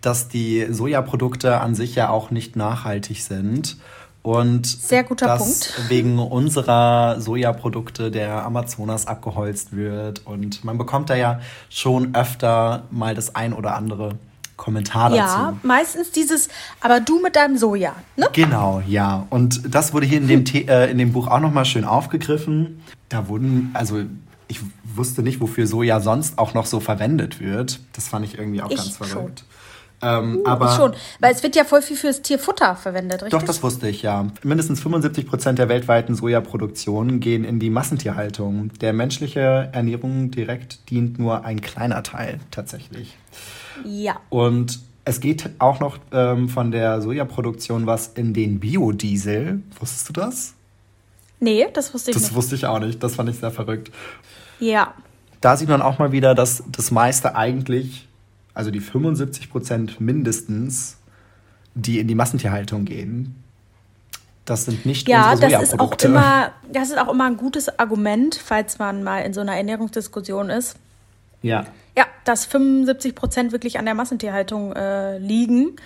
dass die Sojaprodukte an sich ja auch nicht nachhaltig sind. Und Sehr guter dass Punkt. wegen unserer Sojaprodukte der Amazonas abgeholzt wird. Und man bekommt da ja schon öfter mal das ein oder andere Kommentar dazu. Ja, meistens dieses, aber du mit deinem Soja, ne? Genau, ja. Und das wurde hier in dem, äh, in dem Buch auch nochmal schön aufgegriffen. Da wurden, also ich wusste nicht, wofür Soja sonst auch noch so verwendet wird. Das fand ich irgendwie auch ich ganz verrückt. Ähm, uh, aber schon, weil es wird ja voll viel fürs Tierfutter verwendet, richtig? Doch, das wusste ich ja. Mindestens 75 Prozent der weltweiten Sojaproduktion gehen in die Massentierhaltung. Der menschliche Ernährung direkt dient nur ein kleiner Teil tatsächlich. Ja. Und es geht auch noch ähm, von der Sojaproduktion was in den Biodiesel. Wusstest du das? Nee, das wusste ich das nicht. Das wusste ich auch nicht. Das fand ich sehr verrückt. Ja. Da sieht man auch mal wieder, dass das meiste eigentlich, also die 75 Prozent mindestens, die in die Massentierhaltung gehen, das sind nicht ja, unsere das ist auch immer, das ist auch immer ein gutes Argument, falls man mal in so einer Ernährungsdiskussion ist. Ja. Ja, dass 75 Prozent wirklich an der Massentierhaltung äh, liegen,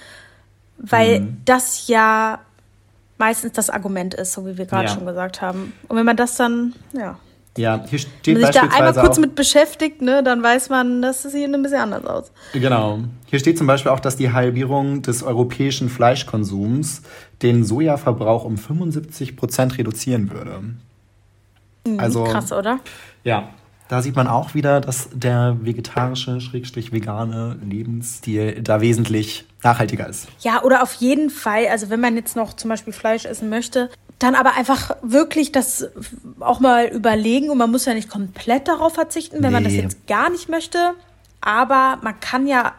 weil mhm. das ja meistens das Argument ist, so wie wir gerade ja. schon gesagt haben. Und wenn man das dann, ja. Ja, hier steht Wenn man sich da einmal kurz mit beschäftigt, ne, dann weiß man, das sieht ein bisschen anders aus. Genau. Hier steht zum Beispiel auch, dass die Halbierung des europäischen Fleischkonsums den Sojaverbrauch um 75 Prozent reduzieren würde. Mhm, also, krass, oder? Ja, da sieht man auch wieder, dass der vegetarische, schrägstrich vegane Lebensstil da wesentlich nachhaltiger ist. Ja, oder auf jeden Fall, also wenn man jetzt noch zum Beispiel Fleisch essen möchte, dann aber einfach wirklich das auch mal überlegen und man muss ja nicht komplett darauf verzichten, wenn nee. man das jetzt gar nicht möchte. Aber man kann ja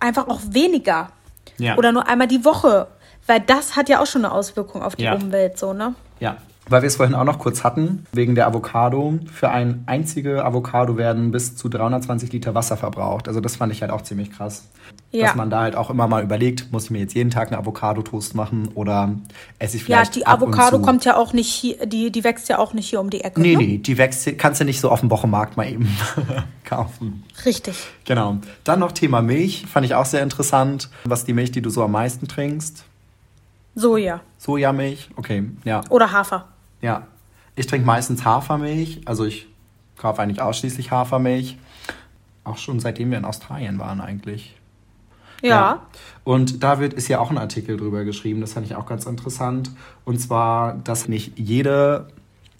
einfach auch weniger. Ja. Oder nur einmal die Woche. Weil das hat ja auch schon eine Auswirkung auf die ja. Umwelt, so, ne? Ja, weil wir es vorhin auch noch kurz hatten, wegen der Avocado. Für ein einzige Avocado werden bis zu 320 Liter Wasser verbraucht. Also das fand ich halt auch ziemlich krass. Ja. Dass man da halt auch immer mal überlegt, muss ich mir jetzt jeden Tag eine Avocado-Toast machen oder esse ich vielleicht. Ja, die Avocado kommt ja auch nicht hier, die, die wächst ja auch nicht hier um die Ecke. Nee, ne? nee, die wächst, kannst du nicht so auf dem Wochenmarkt mal eben kaufen. Richtig. Genau. Dann noch Thema Milch, fand ich auch sehr interessant. Was ist die Milch, die du so am meisten trinkst? Soja. Sojamilch, okay, ja. Oder Hafer. Ja. Ich trinke meistens Hafermilch, also ich kaufe eigentlich ausschließlich Hafermilch. Auch schon seitdem wir in Australien waren eigentlich. Ja. ja. Und da wird, ist ja auch ein Artikel drüber geschrieben, das fand ich auch ganz interessant. Und zwar, dass nicht jede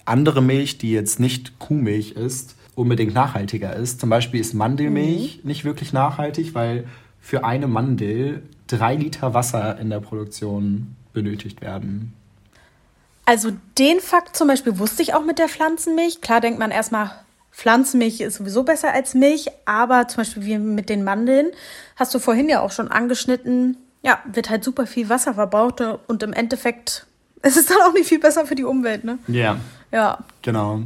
andere Milch, die jetzt nicht Kuhmilch ist, unbedingt nachhaltiger ist. Zum Beispiel ist Mandelmilch mhm. nicht wirklich nachhaltig, weil für eine Mandel drei Liter Wasser in der Produktion benötigt werden. Also den Fakt zum Beispiel wusste ich auch mit der Pflanzenmilch. Klar denkt man erstmal, Pflanzenmilch ist sowieso besser als Milch, aber zum Beispiel wie mit den Mandeln, hast du vorhin ja auch schon angeschnitten, ja, wird halt super viel Wasser verbraucht und im Endeffekt ist es dann auch nicht viel besser für die Umwelt, ne? Ja. Ja. Genau.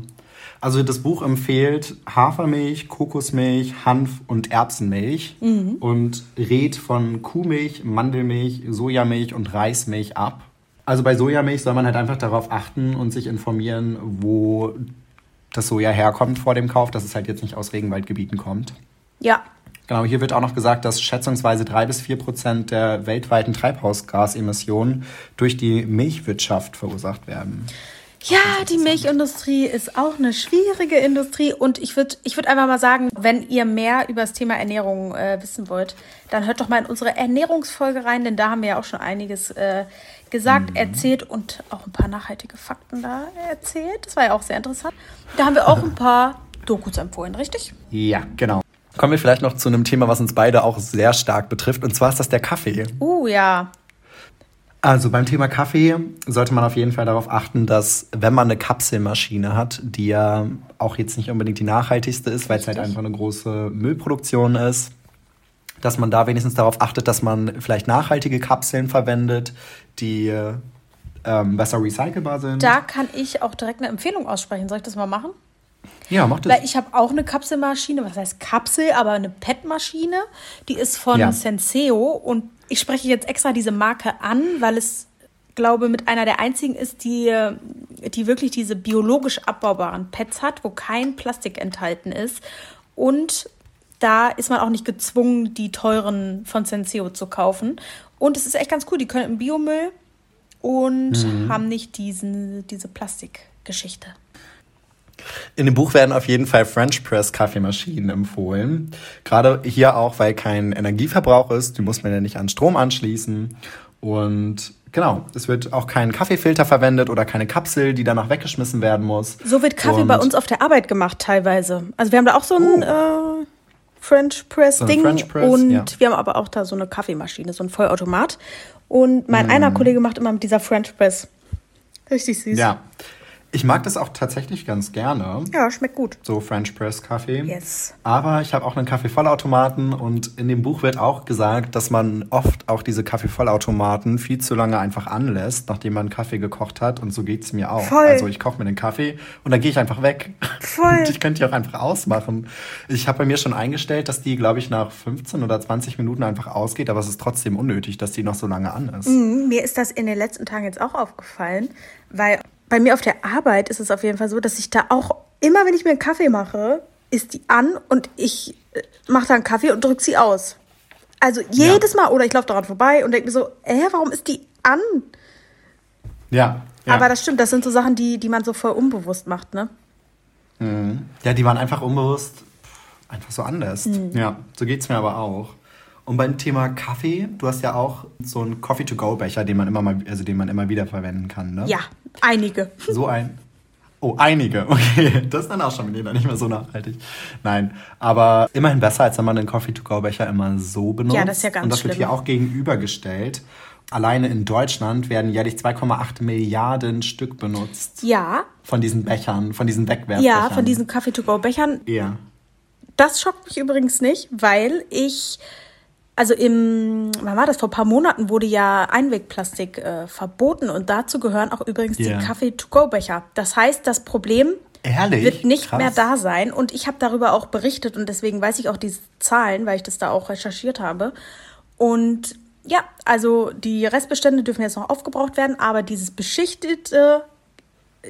Also das Buch empfiehlt Hafermilch, Kokosmilch, Hanf und Erbsenmilch mhm. und rät von Kuhmilch, Mandelmilch, Sojamilch und Reismilch ab. Also bei Sojamilch soll man halt einfach darauf achten und sich informieren, wo das Soja herkommt vor dem Kauf, dass es halt jetzt nicht aus Regenwaldgebieten kommt. Ja. Genau, hier wird auch noch gesagt, dass schätzungsweise drei bis vier Prozent der weltweiten Treibhausgasemissionen durch die Milchwirtschaft verursacht werden. Ja, die Milchindustrie ist auch eine schwierige Industrie und ich würde ich würd einfach mal sagen, wenn ihr mehr über das Thema Ernährung äh, wissen wollt, dann hört doch mal in unsere Ernährungsfolge rein, denn da haben wir ja auch schon einiges äh, gesagt, mhm. erzählt und auch ein paar nachhaltige Fakten da erzählt. Das war ja auch sehr interessant. Da haben wir auch ein paar Dokus empfohlen, richtig? Ja, genau. Kommen wir vielleicht noch zu einem Thema, was uns beide auch sehr stark betrifft, und zwar ist das der Kaffee. Uh, ja. Also beim Thema Kaffee sollte man auf jeden Fall darauf achten, dass wenn man eine Kapselmaschine hat, die ja auch jetzt nicht unbedingt die nachhaltigste ist, weil es halt einfach eine große Müllproduktion ist, dass man da wenigstens darauf achtet, dass man vielleicht nachhaltige Kapseln verwendet, die ähm, besser recycelbar sind. Da kann ich auch direkt eine Empfehlung aussprechen. Soll ich das mal machen? Ja, mach das. Weil ich habe auch eine Kapselmaschine, was heißt Kapsel, aber eine PET-Maschine. Die ist von ja. Senseo und ich spreche jetzt extra diese Marke an, weil es, glaube mit einer der einzigen ist, die, die wirklich diese biologisch abbaubaren PETs hat, wo kein Plastik enthalten ist. Und da ist man auch nicht gezwungen, die teuren von Senseo zu kaufen. Und es ist echt ganz cool. Die können im Biomüll und mhm. haben nicht diesen, diese Plastikgeschichte. In dem Buch werden auf jeden Fall French Press Kaffeemaschinen empfohlen. Gerade hier auch, weil kein Energieverbrauch ist. Die muss man ja nicht an Strom anschließen. Und genau, es wird auch kein Kaffeefilter verwendet oder keine Kapsel, die danach weggeschmissen werden muss. So wird Kaffee Und bei uns auf der Arbeit gemacht teilweise. Also wir haben da auch so ein oh. äh, French Press Ding. French Press, und ja. wir haben aber auch da so eine Kaffeemaschine, so ein Vollautomat. Und mein mm. einer Kollege macht immer mit dieser French Press. Richtig süß. Ja. Ich mag das auch tatsächlich ganz gerne. Ja, schmeckt gut. So French Press Kaffee. Yes. Aber ich habe auch einen Kaffeevollautomaten und in dem Buch wird auch gesagt, dass man oft auch diese Kaffeevollautomaten viel zu lange einfach anlässt, nachdem man Kaffee gekocht hat. Und so geht es mir auch. Voll. Also ich koche mir den Kaffee und dann gehe ich einfach weg. Voll. Und ich könnte die auch einfach ausmachen. Ich habe bei mir schon eingestellt, dass die, glaube ich, nach 15 oder 20 Minuten einfach ausgeht, aber es ist trotzdem unnötig, dass die noch so lange an ist. Mhm, mir ist das in den letzten Tagen jetzt auch aufgefallen, weil bei mir auf der Arbeit ist es auf jeden Fall so, dass ich da auch immer, wenn ich mir einen Kaffee mache, ist die an und ich äh, mache da einen Kaffee und drücke sie aus. Also jedes ja. Mal, oder ich laufe daran vorbei und denke mir so, hä, warum ist die an? Ja, ja. Aber das stimmt, das sind so Sachen, die, die man so voll unbewusst macht, ne? Mhm. Ja, die waren einfach unbewusst einfach so anders. Mhm. Ja, so geht es mir aber auch. Und beim Thema Kaffee, du hast ja auch so einen Coffee-to-go-Becher, den man immer mal, also den man immer wieder verwenden kann, ne? Ja, einige. So ein. Oh, einige. Okay, das ist dann auch schon wieder nicht mehr so nachhaltig. Nein, aber immerhin besser, als wenn man den Coffee-to-go-Becher immer so benutzt. Ja, das ist ja ganz Und das schlimm. wird hier auch gegenübergestellt. Alleine in Deutschland werden jährlich 2,8 Milliarden Stück benutzt. Ja. Von diesen Bechern, von diesen Wegwerfbechern. Ja, von diesen Coffee-to-go-Bechern. Ja. Das schockt mich übrigens nicht, weil ich also im, wann war das? Vor ein paar Monaten wurde ja Einwegplastik äh, verboten und dazu gehören auch übrigens yeah. die Kaffee-to-go-Becher. Das heißt, das Problem Ehrlich? wird nicht Krass. mehr da sein und ich habe darüber auch berichtet und deswegen weiß ich auch diese Zahlen, weil ich das da auch recherchiert habe. Und ja, also die Restbestände dürfen jetzt noch aufgebraucht werden, aber dieses beschichtete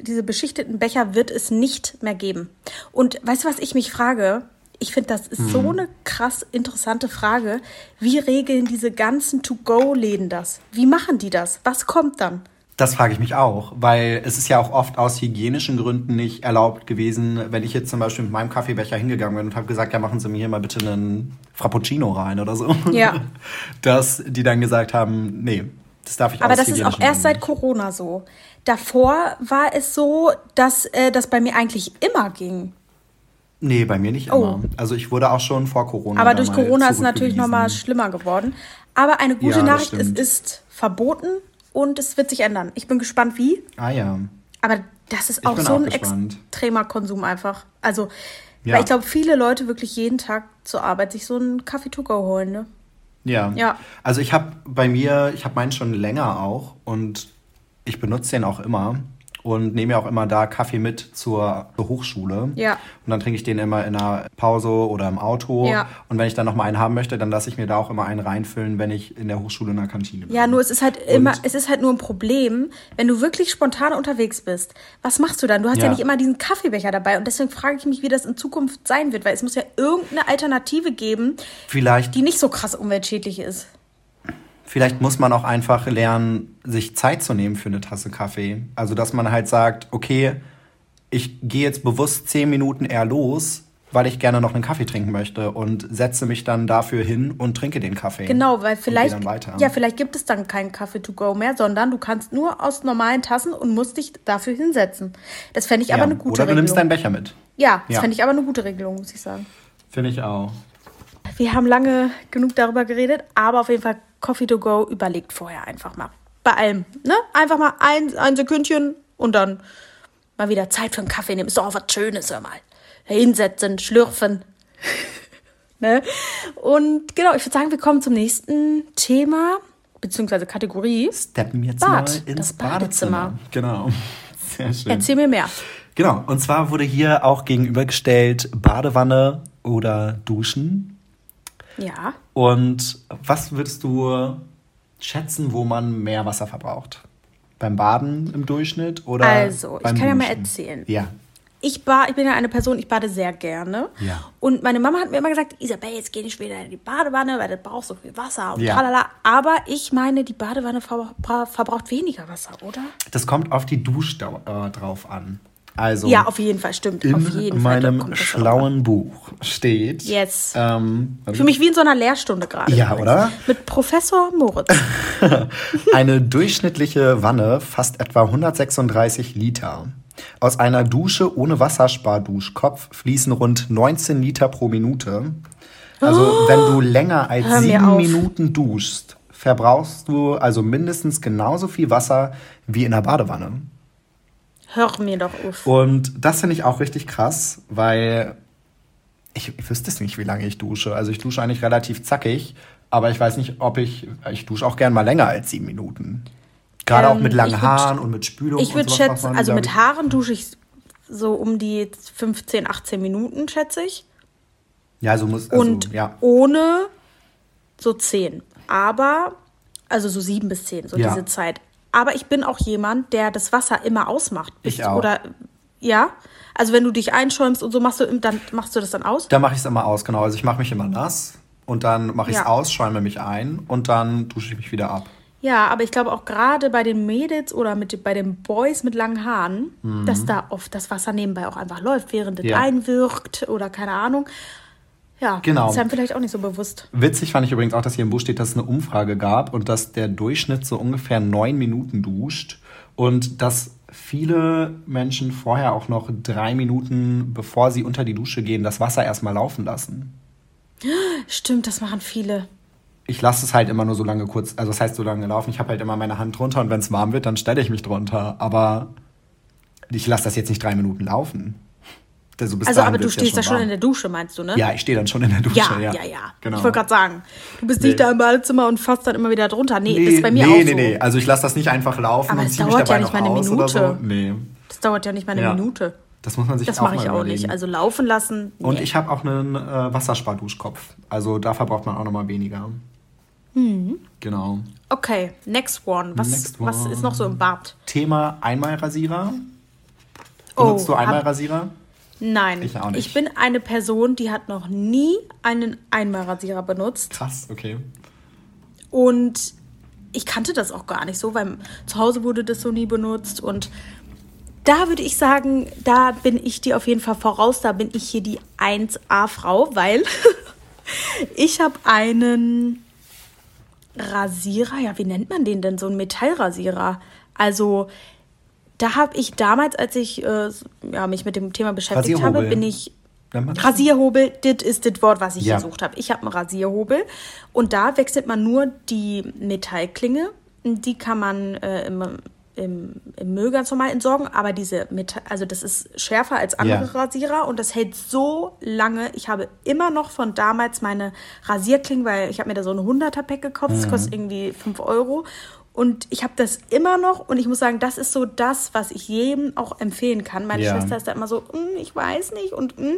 diese beschichteten Becher wird es nicht mehr geben. Und weißt du, was ich mich frage? Ich finde, das ist mhm. so eine krass interessante Frage. Wie regeln diese ganzen To-Go-Läden das? Wie machen die das? Was kommt dann? Das frage ich mich auch, weil es ist ja auch oft aus hygienischen Gründen nicht erlaubt gewesen, wenn ich jetzt zum Beispiel mit meinem Kaffeebecher hingegangen bin und habe gesagt, ja, machen Sie mir hier mal bitte einen Frappuccino rein oder so. Ja. Dass die dann gesagt haben, nee, das darf ich Aber das ist auch erst seit Corona so. Davor war es so, dass äh, das bei mir eigentlich immer ging. Nee, bei mir nicht immer. Oh. Also ich wurde auch schon vor Corona. Aber durch Corona ist es natürlich nochmal schlimmer geworden. Aber eine gute ja, Nachricht, es ist verboten und es wird sich ändern. Ich bin gespannt, wie. Ah ja. Aber das ist auch so auch ein gespannt. extremer Konsum einfach. Also, ja. weil ich glaube, viele Leute wirklich jeden Tag zur Arbeit sich so einen Kaffee to go holen, ne? Ja. ja. Also ich habe bei mir, ich habe meinen schon länger auch und ich benutze den auch immer und nehme ja auch immer da Kaffee mit zur, zur Hochschule. Ja. Und dann trinke ich den immer in einer Pause oder im Auto. Ja. Und wenn ich dann noch mal einen haben möchte, dann lasse ich mir da auch immer einen reinfüllen, wenn ich in der Hochschule in der Kantine bin. Ja, nur es ist halt und immer, es ist halt nur ein Problem, wenn du wirklich spontan unterwegs bist. Was machst du dann? Du hast ja, ja nicht immer diesen Kaffeebecher dabei und deswegen frage ich mich, wie das in Zukunft sein wird, weil es muss ja irgendeine Alternative geben, Vielleicht. die nicht so krass umweltschädlich ist. Vielleicht muss man auch einfach lernen, sich Zeit zu nehmen für eine Tasse Kaffee. Also, dass man halt sagt, okay, ich gehe jetzt bewusst zehn Minuten eher los, weil ich gerne noch einen Kaffee trinken möchte und setze mich dann dafür hin und trinke den Kaffee. Genau, weil vielleicht ja, vielleicht gibt es dann keinen Kaffee to go mehr, sondern du kannst nur aus normalen Tassen und musst dich dafür hinsetzen. Das fände ich ja, aber eine gute Regelung. Oder du nimmst deinen Becher mit. Ja, das ja. fände ich aber eine gute Regelung, muss ich sagen. Finde ich auch. Wir haben lange genug darüber geredet, aber auf jeden Fall Coffee to go, überlegt vorher einfach mal. Bei allem. Ne? Einfach mal ein, ein Sekündchen und dann mal wieder Zeit für einen Kaffee nehmen. Ist doch auch was Schönes, hör mal. Hinsetzen, schlürfen. ne? Und genau, ich würde sagen, wir kommen zum nächsten Thema, beziehungsweise Kategorie. Steppen jetzt Bad, mal ins Badezimmer. Badezimmer. Genau. Sehr schön. Erzähl mir mehr. Genau, und zwar wurde hier auch gegenübergestellt Badewanne oder Duschen. Ja. Und was würdest du schätzen, wo man mehr Wasser verbraucht? Beim Baden im Durchschnitt oder? Also, ich kann Duschen? ja mal erzählen. Ja. Ich, bar, ich bin ja eine Person, ich bade sehr gerne. Ja. Und meine Mama hat mir immer gesagt, Isabel, jetzt geh nicht wieder in die Badewanne, weil du brauchst so viel Wasser und ja. tralala. Aber ich meine, die Badewanne verbraucht weniger Wasser, oder? Das kommt auf die Duschdauer äh, drauf an. Also ja, auf jeden Fall, stimmt. In auf jeden meinem Fall schlauen Buch steht. Yes. Ähm, Für mich wie in so einer Lehrstunde gerade. Ja, übrigens. oder? Mit Professor Moritz. Eine durchschnittliche Wanne fasst etwa 136 Liter. Aus einer Dusche ohne Wassersparduschkopf fließen rund 19 Liter pro Minute. Also, oh, wenn du länger als sieben Minuten duschst, verbrauchst du also mindestens genauso viel Wasser wie in der Badewanne. Hör mir doch auf. Und das finde ich auch richtig krass, weil ich, ich wüsste es nicht, wie lange ich dusche. Also ich dusche eigentlich relativ zackig, aber ich weiß nicht, ob ich, ich dusche auch gern mal länger als sieben Minuten. Gerade ähm, auch mit langen würd, Haaren und mit Spülung. Ich würde schätzen, also mit Haaren dusche ich so um die 15, 18 Minuten, schätze ich. Ja, so muss also, Und ja. ohne so 10. Aber, also so 7 bis 10, so ja. diese Zeit. Aber ich bin auch jemand, der das Wasser immer ausmacht. Ich auch. Oder ja? Also wenn du dich einschäumst und so machst du, dann machst du das dann aus? Dann mache ich es immer aus, genau. Also ich mache mich immer nass und dann mache ich es ja. aus, schäume mich ein und dann dusche ich mich wieder ab. Ja, aber ich glaube auch gerade bei den Mädels oder mit, bei den Boys mit langen Haaren, mhm. dass da oft das Wasser nebenbei auch einfach läuft, während es ja. einwirkt oder keine Ahnung. Ja, genau. ist einem vielleicht auch nicht so bewusst. Witzig fand ich übrigens auch, dass hier im Buch steht, dass es eine Umfrage gab und dass der Durchschnitt so ungefähr neun Minuten duscht und dass viele Menschen vorher auch noch drei Minuten, bevor sie unter die Dusche gehen, das Wasser erstmal laufen lassen. Stimmt, das machen viele. Ich lasse es halt immer nur so lange kurz, also das heißt so lange laufen. Ich habe halt immer meine Hand drunter und wenn es warm wird, dann stelle ich mich drunter. Aber ich lasse das jetzt nicht drei Minuten laufen. Also, also aber du stehst ja schon, da schon in der Dusche, meinst du, ne? Ja, ich stehe dann schon in der Dusche, ja. Ja, ja, ja. Genau. Ich wollte gerade sagen, du bist nee. nicht da im Badezimmer und fasst dann immer wieder drunter. Nee, nee das ist bei mir nee, auch nee, so. Nee, nee, Also ich lasse das nicht einfach laufen aber und ziehe mich dabei ja nicht mal eine Minute. So. Nee. Das dauert ja nicht mal eine ja. Minute. Das muss man sich das auch Das mache ich auch nicht. Also laufen lassen. Nee. Und ich habe auch einen äh, Wassersparduschkopf. Also da verbraucht man auch nochmal weniger. Mhm. Genau. Okay, next one. Was, next one. was ist noch so im Bad? Thema Einmalrasierer. Benutzt oh, du Einmalrasierer? Nein, ich auch nicht. Ich bin eine Person, die hat noch nie einen Einmalrasierer benutzt. Krass, okay. Und ich kannte das auch gar nicht so, weil zu Hause wurde das so nie benutzt. Und da würde ich sagen, da bin ich dir auf jeden Fall voraus. Da bin ich hier die 1A-Frau, weil ich habe einen Rasierer. Ja, wie nennt man den denn? So ein Metallrasierer. Also da habe ich damals, als ich äh, ja, mich mit dem Thema beschäftigt habe, bin ich Rasierhobel, das ist das Wort, was ich ja. gesucht habe. Ich habe einen Rasierhobel und da wechselt man nur die Metallklinge. Die kann man äh, im, im, im Müll ganz normal entsorgen, aber diese Metall, also das ist schärfer als andere ja. Rasierer und das hält so lange. Ich habe immer noch von damals meine Rasierklingen, weil ich habe mir da so ein 100er-Pack gekauft, mhm. das kostet irgendwie 5 Euro und ich habe das immer noch und ich muss sagen, das ist so das, was ich jedem auch empfehlen kann. Meine ja. Schwester ist da immer so, mm, ich weiß nicht und mm.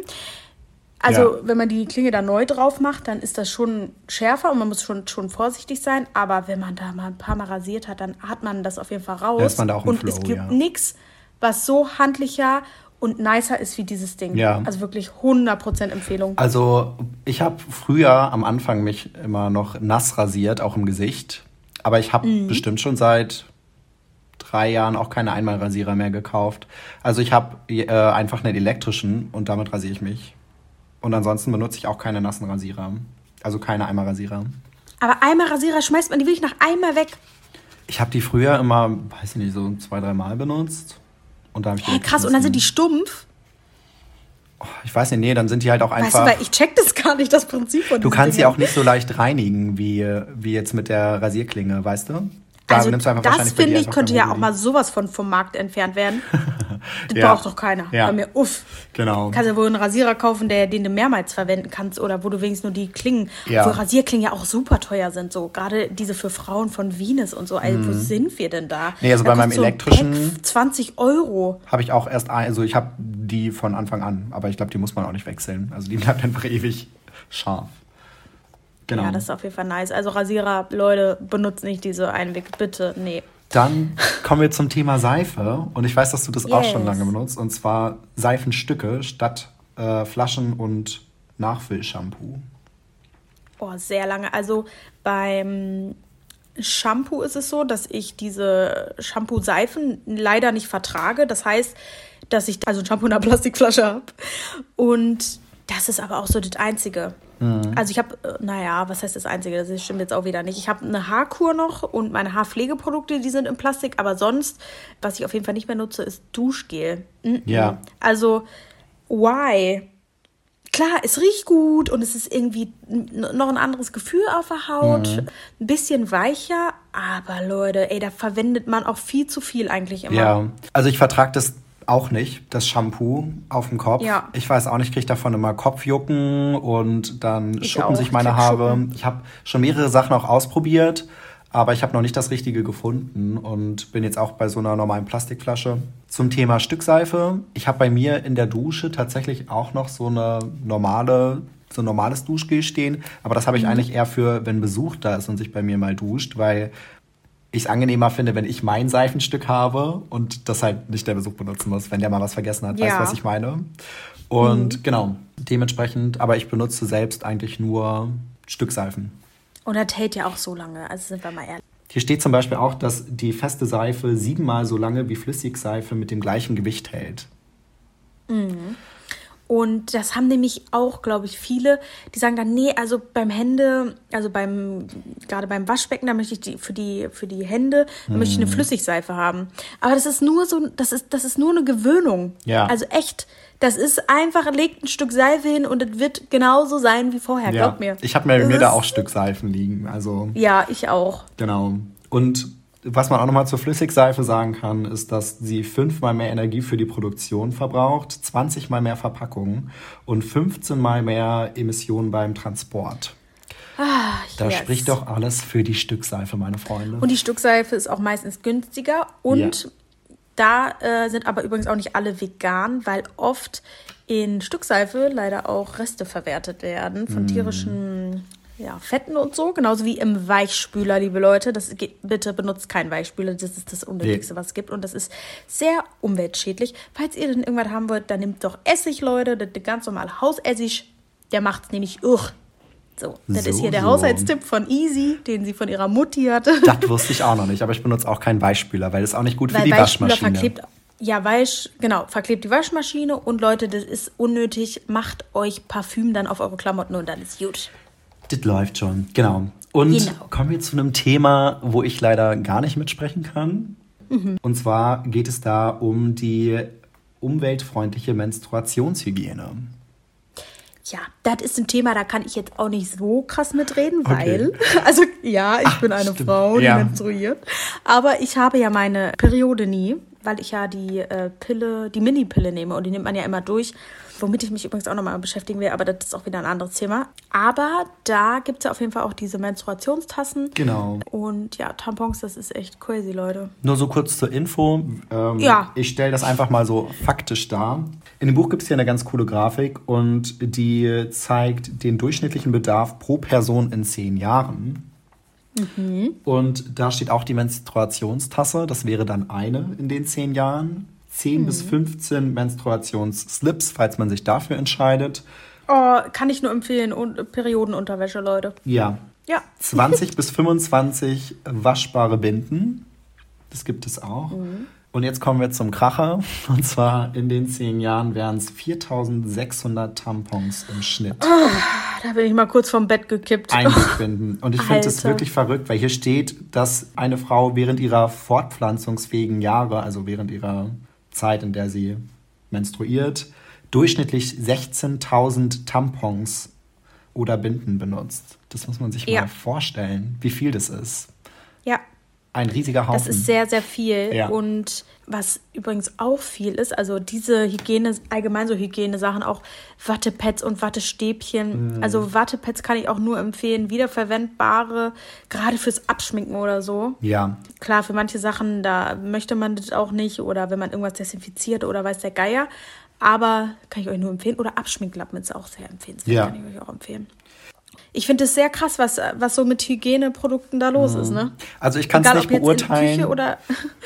also ja. wenn man die Klinge da neu drauf macht, dann ist das schon schärfer und man muss schon, schon vorsichtig sein. Aber wenn man da mal ein paar Mal rasiert hat, dann hat man das auf jeden Fall raus. Da ist man da auch im und Flow, es gibt ja. nichts, was so handlicher und nicer ist wie dieses Ding. Ja. Also wirklich 100% Empfehlung. Also ich habe früher am Anfang mich immer noch nass rasiert, auch im Gesicht. Aber ich habe mhm. bestimmt schon seit drei Jahren auch keine Einmalrasierer mehr gekauft. Also ich habe äh, einfach einen elektrischen und damit rasiere ich mich. Und ansonsten benutze ich auch keine nassen Rasierer. Also keine Eimerrasierer. Aber Eimerrasierer schmeißt man die wirklich nach einmal weg? Ich habe die früher immer, weiß ich nicht, so zwei, drei Mal benutzt. Und da ich hey, krass, und dann sind die stumpf? Oh, ich weiß nicht, nee, dann sind die halt auch einfach. Weißt du, ich check das gar nicht, das Prinzip von Du kannst sie auch nicht so leicht reinigen, wie, wie jetzt mit der Rasierklinge, weißt du? Da also nimmst du einfach das finde ich könnte ja auch mal sowas von vom Markt entfernt werden. Das ja. braucht doch keiner. Ja. Bei mir, uff. Genau. Kannst ja wohl einen Rasierer kaufen, der, den du mehrmals verwenden kannst oder wo du wenigstens nur die Klingen, ja. wo Rasierklingen ja auch super teuer sind. So gerade diese für Frauen von Venus und so. Also, mhm. wo sind wir denn da? Nee, also da bei meinem so elektrischen. 20 Euro. Habe ich auch erst, also ich habe die von Anfang an, aber ich glaube, die muss man auch nicht wechseln. Also die bleibt einfach ewig scharf. Genau. Ja, das ist auf jeden Fall nice. Also Rasierer, Leute, benutzt nicht diese Einweg, bitte, nee. Dann kommen wir zum Thema Seife. Und ich weiß, dass du das yes. auch schon lange benutzt. Und zwar Seifenstücke statt äh, Flaschen und Nachfüllshampoo. Oh, sehr lange. Also beim Shampoo ist es so, dass ich diese Shampoo-Seifen leider nicht vertrage. Das heißt, dass ich also ein Shampoo in einer Plastikflasche habe. Und das ist aber auch so das Einzige. Mhm. Also ich habe, äh, naja, was heißt das Einzige? Das stimmt jetzt auch wieder nicht. Ich habe eine Haarkur noch und meine Haarpflegeprodukte, die sind in Plastik. Aber sonst, was ich auf jeden Fall nicht mehr nutze, ist Duschgel. Mhm. Ja. Also, why? Klar, es riecht gut und es ist irgendwie noch ein anderes Gefühl auf der Haut. Mhm. Ein bisschen weicher. Aber Leute, ey, da verwendet man auch viel zu viel eigentlich immer. Ja, also ich vertrage das auch nicht, das Shampoo auf dem Kopf. Ja. Ich weiß auch nicht, ich kriege davon immer Kopfjucken und dann ich schuppen auch. sich meine Haare. Schuppen. Ich habe schon mehrere Sachen auch ausprobiert, aber ich habe noch nicht das Richtige gefunden und bin jetzt auch bei so einer normalen Plastikflasche. Zum Thema Stückseife. Ich habe bei mir in der Dusche tatsächlich auch noch so eine normale so ein normales Duschgel stehen, aber das habe ich mhm. eigentlich eher für, wenn Besuch da ist und sich bei mir mal duscht, weil ich es angenehmer finde, wenn ich mein Seifenstück habe und das halt nicht der Besuch benutzen muss, wenn der mal was vergessen hat. Ja. Weißt du, was ich meine? Und mhm. genau, dementsprechend, aber ich benutze selbst eigentlich nur Stückseifen. Und das hält ja auch so lange, also sind wir mal ehrlich. Hier steht zum Beispiel auch, dass die feste Seife siebenmal so lange wie Flüssigseife mit dem gleichen Gewicht hält. Mhm. Und das haben nämlich auch, glaube ich, viele, die sagen dann, nee, also beim Hände, also beim, gerade beim Waschbecken, da möchte ich die, für die, für die Hände, da möchte ich eine mhm. Flüssigseife haben. Aber das ist nur so, das ist, das ist nur eine Gewöhnung. Ja. Also echt, das ist einfach, legt ein Stück Seife hin und es wird genauso sein wie vorher, ja. glaub mir. Ich habe mir, mir da auch Stück Seifen liegen, also. Ja, ich auch. Genau. Und was man auch nochmal zur Flüssigseife sagen kann, ist, dass sie fünfmal mehr Energie für die Produktion verbraucht, 20 mal mehr Verpackungen und 15 mal mehr Emissionen beim Transport. Ah, da yes. spricht doch alles für die Stückseife, meine Freunde. Und die Stückseife ist auch meistens günstiger und ja. da äh, sind aber übrigens auch nicht alle vegan, weil oft in Stückseife leider auch Reste verwertet werden von mm. tierischen ja, Fetten und so, genauso wie im Weichspüler, liebe Leute. Das geht, bitte benutzt keinen Weichspüler, das ist das Unnötigste, was es gibt. Und das ist sehr umweltschädlich. Falls ihr dann irgendwas haben wollt, dann nehmt doch Essig, Leute, das ist ganz normal Hausessig. Der macht es nämlich uch. So, das so, ist hier der so. Haushaltstipp von Easy, den sie von ihrer Mutti hatte. Das wusste ich auch noch nicht, aber ich benutze auch keinen Weichspüler, weil das ist auch nicht gut weil für die Waschmaschine. Verklebt, ja, Weich, genau, verklebt die Waschmaschine und Leute, das ist unnötig. Macht euch Parfüm dann auf eure Klamotten und dann ist gut. Das läuft schon, genau. Und genau. kommen wir zu einem Thema, wo ich leider gar nicht mitsprechen kann. Mhm. Und zwar geht es da um die umweltfreundliche Menstruationshygiene. Ja, das ist ein Thema, da kann ich jetzt auch nicht so krass mitreden, weil, okay. also ja, ich Ach, bin eine stimmt. Frau, die ja. menstruiert. Aber ich habe ja meine Periode nie, weil ich ja die äh, Pille, die Mini-Pille nehme und die nimmt man ja immer durch womit ich mich übrigens auch nochmal beschäftigen will, aber das ist auch wieder ein anderes Thema. Aber da gibt es ja auf jeden Fall auch diese Menstruationstassen. Genau. Und ja, Tampons, das ist echt crazy, Leute. Nur so kurz zur Info. Ähm, ja. Ich stelle das einfach mal so faktisch dar. In dem Buch gibt es hier eine ganz coole Grafik und die zeigt den durchschnittlichen Bedarf pro Person in zehn Jahren. Mhm. Und da steht auch die Menstruationstasse. Das wäre dann eine in den zehn Jahren. 10 mhm. bis 15 Menstruationsslips, falls man sich dafür entscheidet. Oh, kann ich nur empfehlen. Und Periodenunterwäsche, Leute. Ja. Ja. 20 bis 25 waschbare Binden. Das gibt es auch. Mhm. Und jetzt kommen wir zum Kracher. Und zwar in den zehn Jahren wären es 4600 Tampons im Schnitt. Oh, da bin ich mal kurz vom Bett gekippt. Eingebinden. Und ich finde es wirklich verrückt, weil hier steht, dass eine Frau während ihrer fortpflanzungsfähigen Jahre, also während ihrer Zeit, in der sie menstruiert, durchschnittlich 16.000 Tampons oder Binden benutzt. Das muss man sich ja. mal vorstellen, wie viel das ist. Ja. Ein riesiger Haufen. Das ist sehr, sehr viel. Ja. Und was übrigens auch viel ist, also diese Hygiene, allgemein so Hygienesachen, auch Wattepads und Wattestäbchen. Mm. Also Wattepads kann ich auch nur empfehlen, wiederverwendbare, gerade fürs Abschminken oder so. Ja. Klar, für manche Sachen, da möchte man das auch nicht oder wenn man irgendwas desinfiziert oder weiß der Geier. Aber kann ich euch nur empfehlen. Oder Abschminklappen ist auch sehr empfehlenswert, ja. kann ich euch auch empfehlen ich finde es sehr krass, was, was so mit Hygieneprodukten da los mhm. ist. Ne? Also ich kann es nicht beurteilen. oder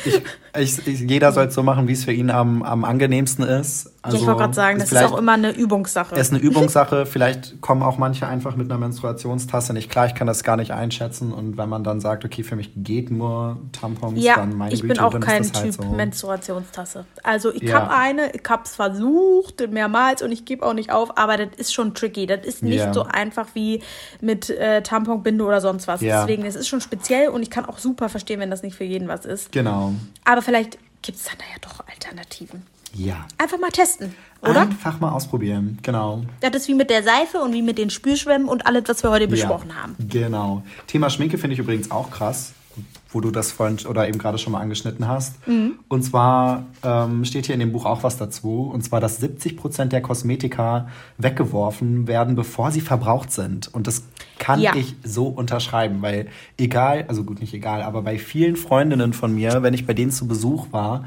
ich, ich, ich, jeder soll es so machen, wie es für ihn am, am angenehmsten ist. Also ich wollte gerade sagen, das ist auch immer eine Übungssache. Es ist eine Übungssache. vielleicht kommen auch manche einfach mit einer Menstruationstasse nicht klar. Ich kann das gar nicht einschätzen. Und wenn man dann sagt, okay, für mich geht nur Tampons, ja, dann meine ich Güte, bin auch kein halt Typ halt so. Menstruationstasse. Also ich ja. habe eine, ich habe es versucht mehrmals und ich gebe auch nicht auf, aber das ist schon tricky. Das ist nicht ja. so einfach wie mit äh, Tamponbinde oder sonst was. Ja. Deswegen, es ist schon speziell und ich kann auch super verstehen, wenn das nicht für jeden was ist. Genau. Aber vielleicht gibt es dann da ja doch Alternativen. Ja. Einfach mal testen, oder? Einfach mal ausprobieren, genau. Das ist wie mit der Seife und wie mit den Spülschwämmen und alles, was wir heute besprochen ja, haben. Genau. Thema Schminke finde ich übrigens auch krass wo du das vorhin oder eben gerade schon mal angeschnitten hast. Mhm. Und zwar ähm, steht hier in dem Buch auch was dazu. Und zwar, dass 70 Prozent der Kosmetika weggeworfen werden, bevor sie verbraucht sind. Und das kann ja. ich so unterschreiben, weil egal, also gut, nicht egal, aber bei vielen Freundinnen von mir, wenn ich bei denen zu Besuch war,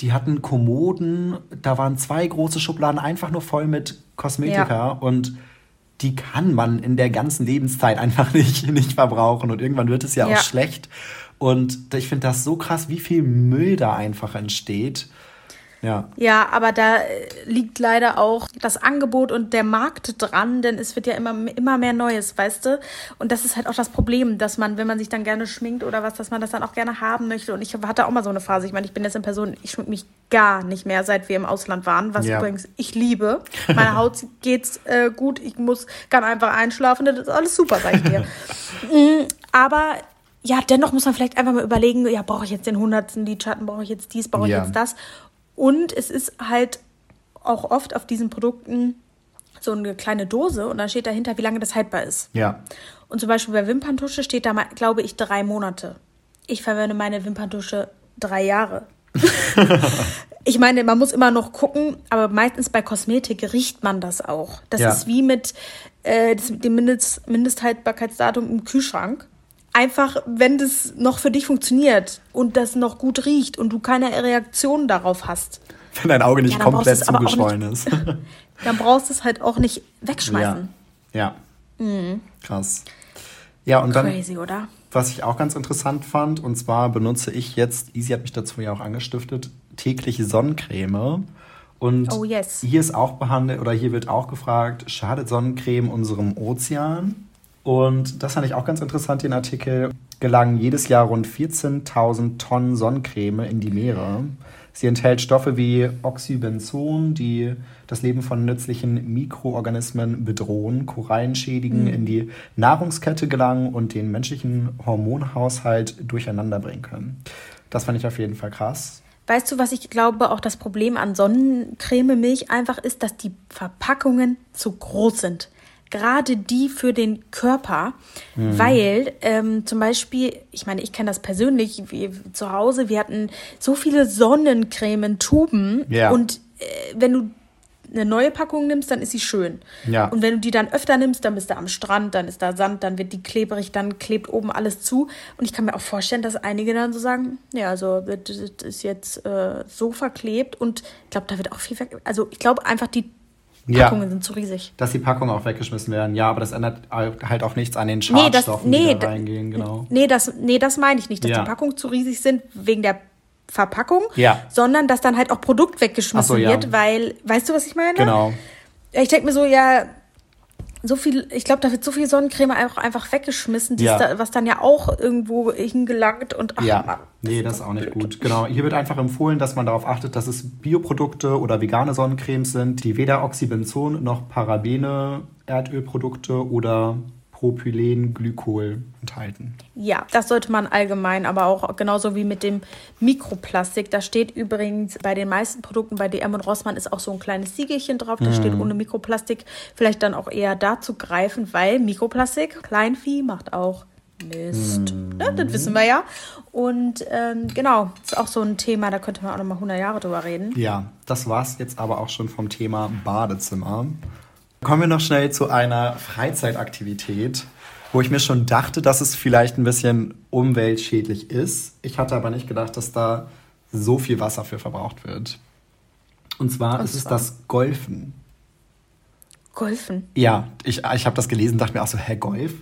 die hatten Kommoden, da waren zwei große Schubladen einfach nur voll mit Kosmetika ja. und die kann man in der ganzen Lebenszeit einfach nicht, nicht verbrauchen und irgendwann wird es ja, ja. auch schlecht. Und ich finde das so krass, wie viel Müll da einfach entsteht. Ja. Ja, aber da äh, liegt leider auch das Angebot und der Markt dran, denn es wird ja immer, immer mehr Neues, weißt du? Und das ist halt auch das Problem, dass man, wenn man sich dann gerne schminkt oder was, dass man das dann auch gerne haben möchte. Und ich hatte auch mal so eine Phase. Ich meine, ich bin jetzt in Person, ich schmink mich gar nicht mehr, seit wir im Ausland waren, was ja. übrigens ich liebe. Meine Haut geht's äh, gut, ich muss, kann einfach einschlafen, das ist alles super, sag ich dir. Mm, aber ja, dennoch muss man vielleicht einfach mal überlegen, ja, brauche ich jetzt den hundertsten Lidschatten, brauche ich jetzt dies, brauche ich ja. jetzt das. Und es ist halt auch oft auf diesen Produkten so eine kleine Dose und dann steht dahinter, wie lange das haltbar ist. Ja. Und zum Beispiel bei Wimperntusche steht da, glaube ich, drei Monate. Ich verwende meine Wimperntusche drei Jahre. ich meine, man muss immer noch gucken, aber meistens bei Kosmetik riecht man das auch. Das ja. ist wie mit äh, dem Mindest, Mindesthaltbarkeitsdatum im Kühlschrank einfach, wenn das noch für dich funktioniert und das noch gut riecht und du keine Reaktion darauf hast. Wenn dein Auge nicht ja, komplett zugeschwollen ist. dann brauchst du es halt auch nicht wegschmeißen. Ja. ja. Mhm. Krass. Ja, und dann. Crazy, oder? Was ich auch ganz interessant fand, und zwar benutze ich jetzt, Easy hat mich dazu ja auch angestiftet, tägliche Sonnencreme. Und oh, yes. hier ist auch behandelt, oder hier wird auch gefragt, schadet Sonnencreme unserem Ozean? Und das fand ich auch ganz interessant, den Artikel. Gelangen jedes Jahr rund 14.000 Tonnen Sonnencreme in die Meere. Sie enthält Stoffe wie Oxybenzon, die das Leben von nützlichen Mikroorganismen bedrohen, Korallen schädigen, mhm. in die Nahrungskette gelangen und den menschlichen Hormonhaushalt durcheinander bringen können. Das fand ich auf jeden Fall krass. Weißt du, was ich glaube, auch das Problem an Sonnencreme-Milch einfach ist, dass die Verpackungen zu groß sind gerade die für den Körper, mhm. weil ähm, zum Beispiel, ich meine, ich kenne das persönlich, wie, zu Hause, wir hatten so viele Sonnencremen, Tuben ja. und äh, wenn du eine neue Packung nimmst, dann ist sie schön. Ja. Und wenn du die dann öfter nimmst, dann bist du am Strand, dann ist da Sand, dann wird die klebrig, dann klebt oben alles zu. Und ich kann mir auch vorstellen, dass einige dann so sagen, ja, also das ist jetzt äh, so verklebt und ich glaube, da wird auch viel. Also ich glaube einfach, die Packungen ja, sind zu riesig. Dass die Packungen auch weggeschmissen werden. Ja, aber das ändert halt auch nichts an den Schadstoffen, nee, das, nee, die da reingehen. Genau. Nee, das, nee, das meine ich nicht, dass ja. die Packungen zu riesig sind wegen der Verpackung, ja. sondern dass dann halt auch Produkt weggeschmissen so, wird, weil, weißt du, was ich meine? Genau. Ich denke mir so, ja, so viel, ich glaube, da wird so viel Sonnencreme auch einfach weggeschmissen, ja. da, was dann ja auch irgendwo hingelangt und ach, ja, Mann, nee, das ist auch nicht blöd. gut. Genau, hier wird einfach empfohlen, dass man darauf achtet, dass es Bioprodukte oder vegane Sonnencremes sind, die weder Oxybenzon noch Parabene, Erdölprodukte oder Propylenglykol enthalten. Ja, das sollte man allgemein, aber auch genauso wie mit dem Mikroplastik. Da steht übrigens bei den meisten Produkten bei DM und Rossmann ist auch so ein kleines Siegelchen drauf. Da mm. steht ohne Mikroplastik. Vielleicht dann auch eher dazu greifen, weil Mikroplastik, Kleinvieh macht auch Mist. Mm. Ja, das wissen wir ja. Und ähm, genau, ist auch so ein Thema, da könnte man auch noch mal 100 Jahre drüber reden. Ja, das war es jetzt aber auch schon vom Thema Badezimmer. Kommen wir noch schnell zu einer Freizeitaktivität, wo ich mir schon dachte, dass es vielleicht ein bisschen umweltschädlich ist. Ich hatte aber nicht gedacht, dass da so viel Wasser für verbraucht wird. Und zwar Und ist es das Golfen. Golfen? Ja, ich, ich habe das gelesen dachte mir auch so, hä, Golf?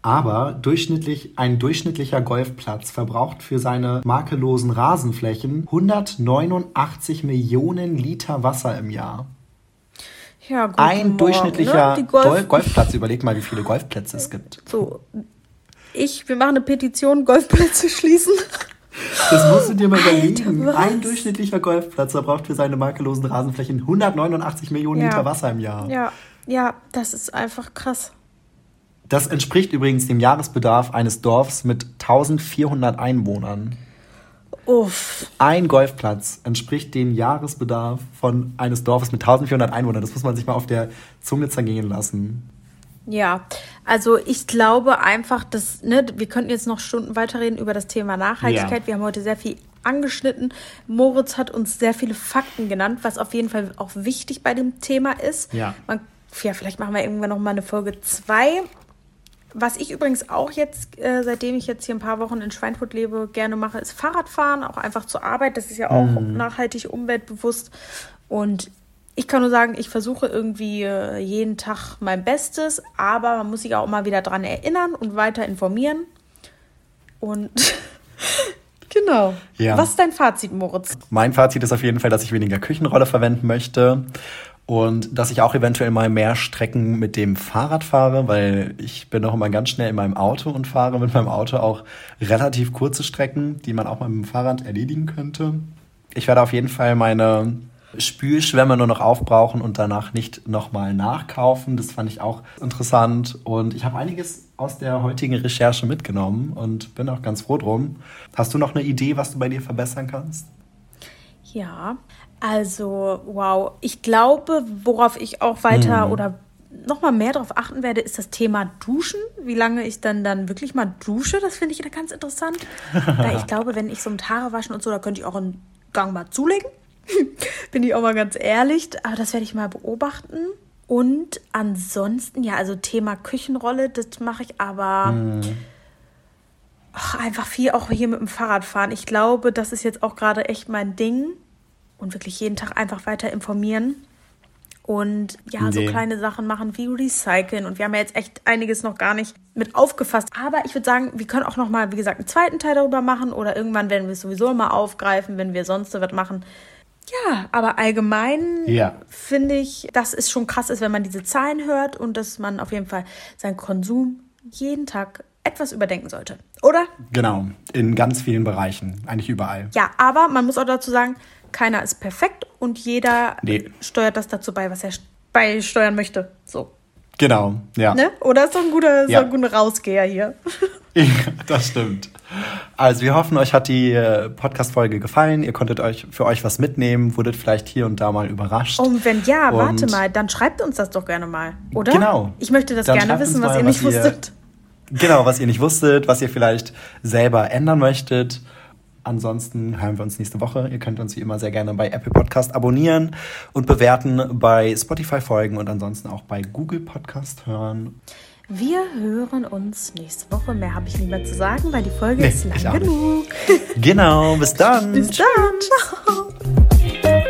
Aber durchschnittlich, ein durchschnittlicher Golfplatz verbraucht für seine makellosen Rasenflächen 189 Millionen Liter Wasser im Jahr. Ja, gut, ein durchschnittlicher ne? Golf Golfplatz. Überleg mal, wie viele Golfplätze es gibt. So, ich, wir machen eine Petition, Golfplätze schließen. Das musst du dir mal überlegen. Alter, ein durchschnittlicher Golfplatz verbraucht für seine makellosen Rasenflächen 189 Millionen ja. Liter Wasser im Jahr. Ja, ja, das ist einfach krass. Das entspricht übrigens dem Jahresbedarf eines Dorfs mit 1400 Einwohnern. Uff. Ein Golfplatz entspricht dem Jahresbedarf von eines Dorfes mit 1400 Einwohnern. Das muss man sich mal auf der Zunge zergehen lassen. Ja, also ich glaube einfach, dass, ne, wir könnten jetzt noch Stunden weiterreden über das Thema Nachhaltigkeit. Ja. Wir haben heute sehr viel angeschnitten. Moritz hat uns sehr viele Fakten genannt, was auf jeden Fall auch wichtig bei dem Thema ist. Ja. Man, ja, vielleicht machen wir irgendwann noch mal eine Folge 2 was ich übrigens auch jetzt, äh, seitdem ich jetzt hier ein paar Wochen in Schweinfurt lebe, gerne mache, ist Fahrradfahren, auch einfach zur Arbeit. Das ist ja auch mhm. nachhaltig, umweltbewusst. Und ich kann nur sagen, ich versuche irgendwie äh, jeden Tag mein Bestes, aber man muss sich auch mal wieder dran erinnern und weiter informieren. Und Genau. Ja. Was ist dein Fazit, Moritz? Mein Fazit ist auf jeden Fall, dass ich weniger Küchenrolle verwenden möchte und dass ich auch eventuell mal mehr Strecken mit dem Fahrrad fahre, weil ich bin noch immer ganz schnell in meinem Auto und fahre mit meinem Auto auch relativ kurze Strecken, die man auch mit dem Fahrrad erledigen könnte. Ich werde auf jeden Fall meine Spülschwämme nur noch aufbrauchen und danach nicht nochmal nachkaufen. Das fand ich auch interessant. Und ich habe einiges aus der heutigen Recherche mitgenommen und bin auch ganz froh drum. Hast du noch eine Idee, was du bei dir verbessern kannst? Ja, also wow. Ich glaube, worauf ich auch weiter hm. oder nochmal mehr darauf achten werde, ist das Thema Duschen. Wie lange ich dann dann wirklich mal dusche, das finde ich ganz interessant. Weil ich glaube, wenn ich so mit Haare waschen und so, da könnte ich auch einen Gang mal zulegen. Bin ich auch mal ganz ehrlich. Aber das werde ich mal beobachten. Und ansonsten, ja, also Thema Küchenrolle, das mache ich aber mhm. ach, einfach viel auch hier mit dem Fahrrad fahren. Ich glaube, das ist jetzt auch gerade echt mein Ding. Und wirklich jeden Tag einfach weiter informieren. Und ja, nee. so kleine Sachen machen wie Recyceln. Und wir haben ja jetzt echt einiges noch gar nicht mit aufgefasst. Aber ich würde sagen, wir können auch noch mal, wie gesagt, einen zweiten Teil darüber machen. Oder irgendwann werden wir es sowieso mal aufgreifen, wenn wir sonst so was machen. Ja, aber allgemein ja. finde ich, dass es schon krass ist, wenn man diese Zahlen hört und dass man auf jeden Fall seinen Konsum jeden Tag etwas überdenken sollte. Oder? Genau, in ganz vielen Bereichen, eigentlich überall. Ja, aber man muss auch dazu sagen, keiner ist perfekt und jeder nee. steuert das dazu bei, was er beisteuern möchte. So. Genau, ja. Ne? Oder ist doch ein guter, ja. so ein guter Rausgeher hier. Ja, das stimmt. Also wir hoffen, euch hat die äh, Podcast-Folge gefallen. Ihr konntet euch für euch was mitnehmen, wurdet vielleicht hier und da mal überrascht. Und wenn ja, und warte mal, dann schreibt uns das doch gerne mal, oder? Genau. Ich möchte das dann gerne wissen, was ihr nicht was wusstet. Ihr, genau, was ihr nicht wusstet, was ihr vielleicht selber ändern möchtet. Ansonsten hören wir uns nächste Woche. Ihr könnt uns wie immer sehr gerne bei Apple Podcast abonnieren und bewerten, bei Spotify folgen und ansonsten auch bei Google Podcast hören. Wir hören uns nächste Woche. Mehr habe ich nicht mehr zu sagen, weil die Folge nee, ist lang genug. Genau, bis dann. bis dann. Ciao.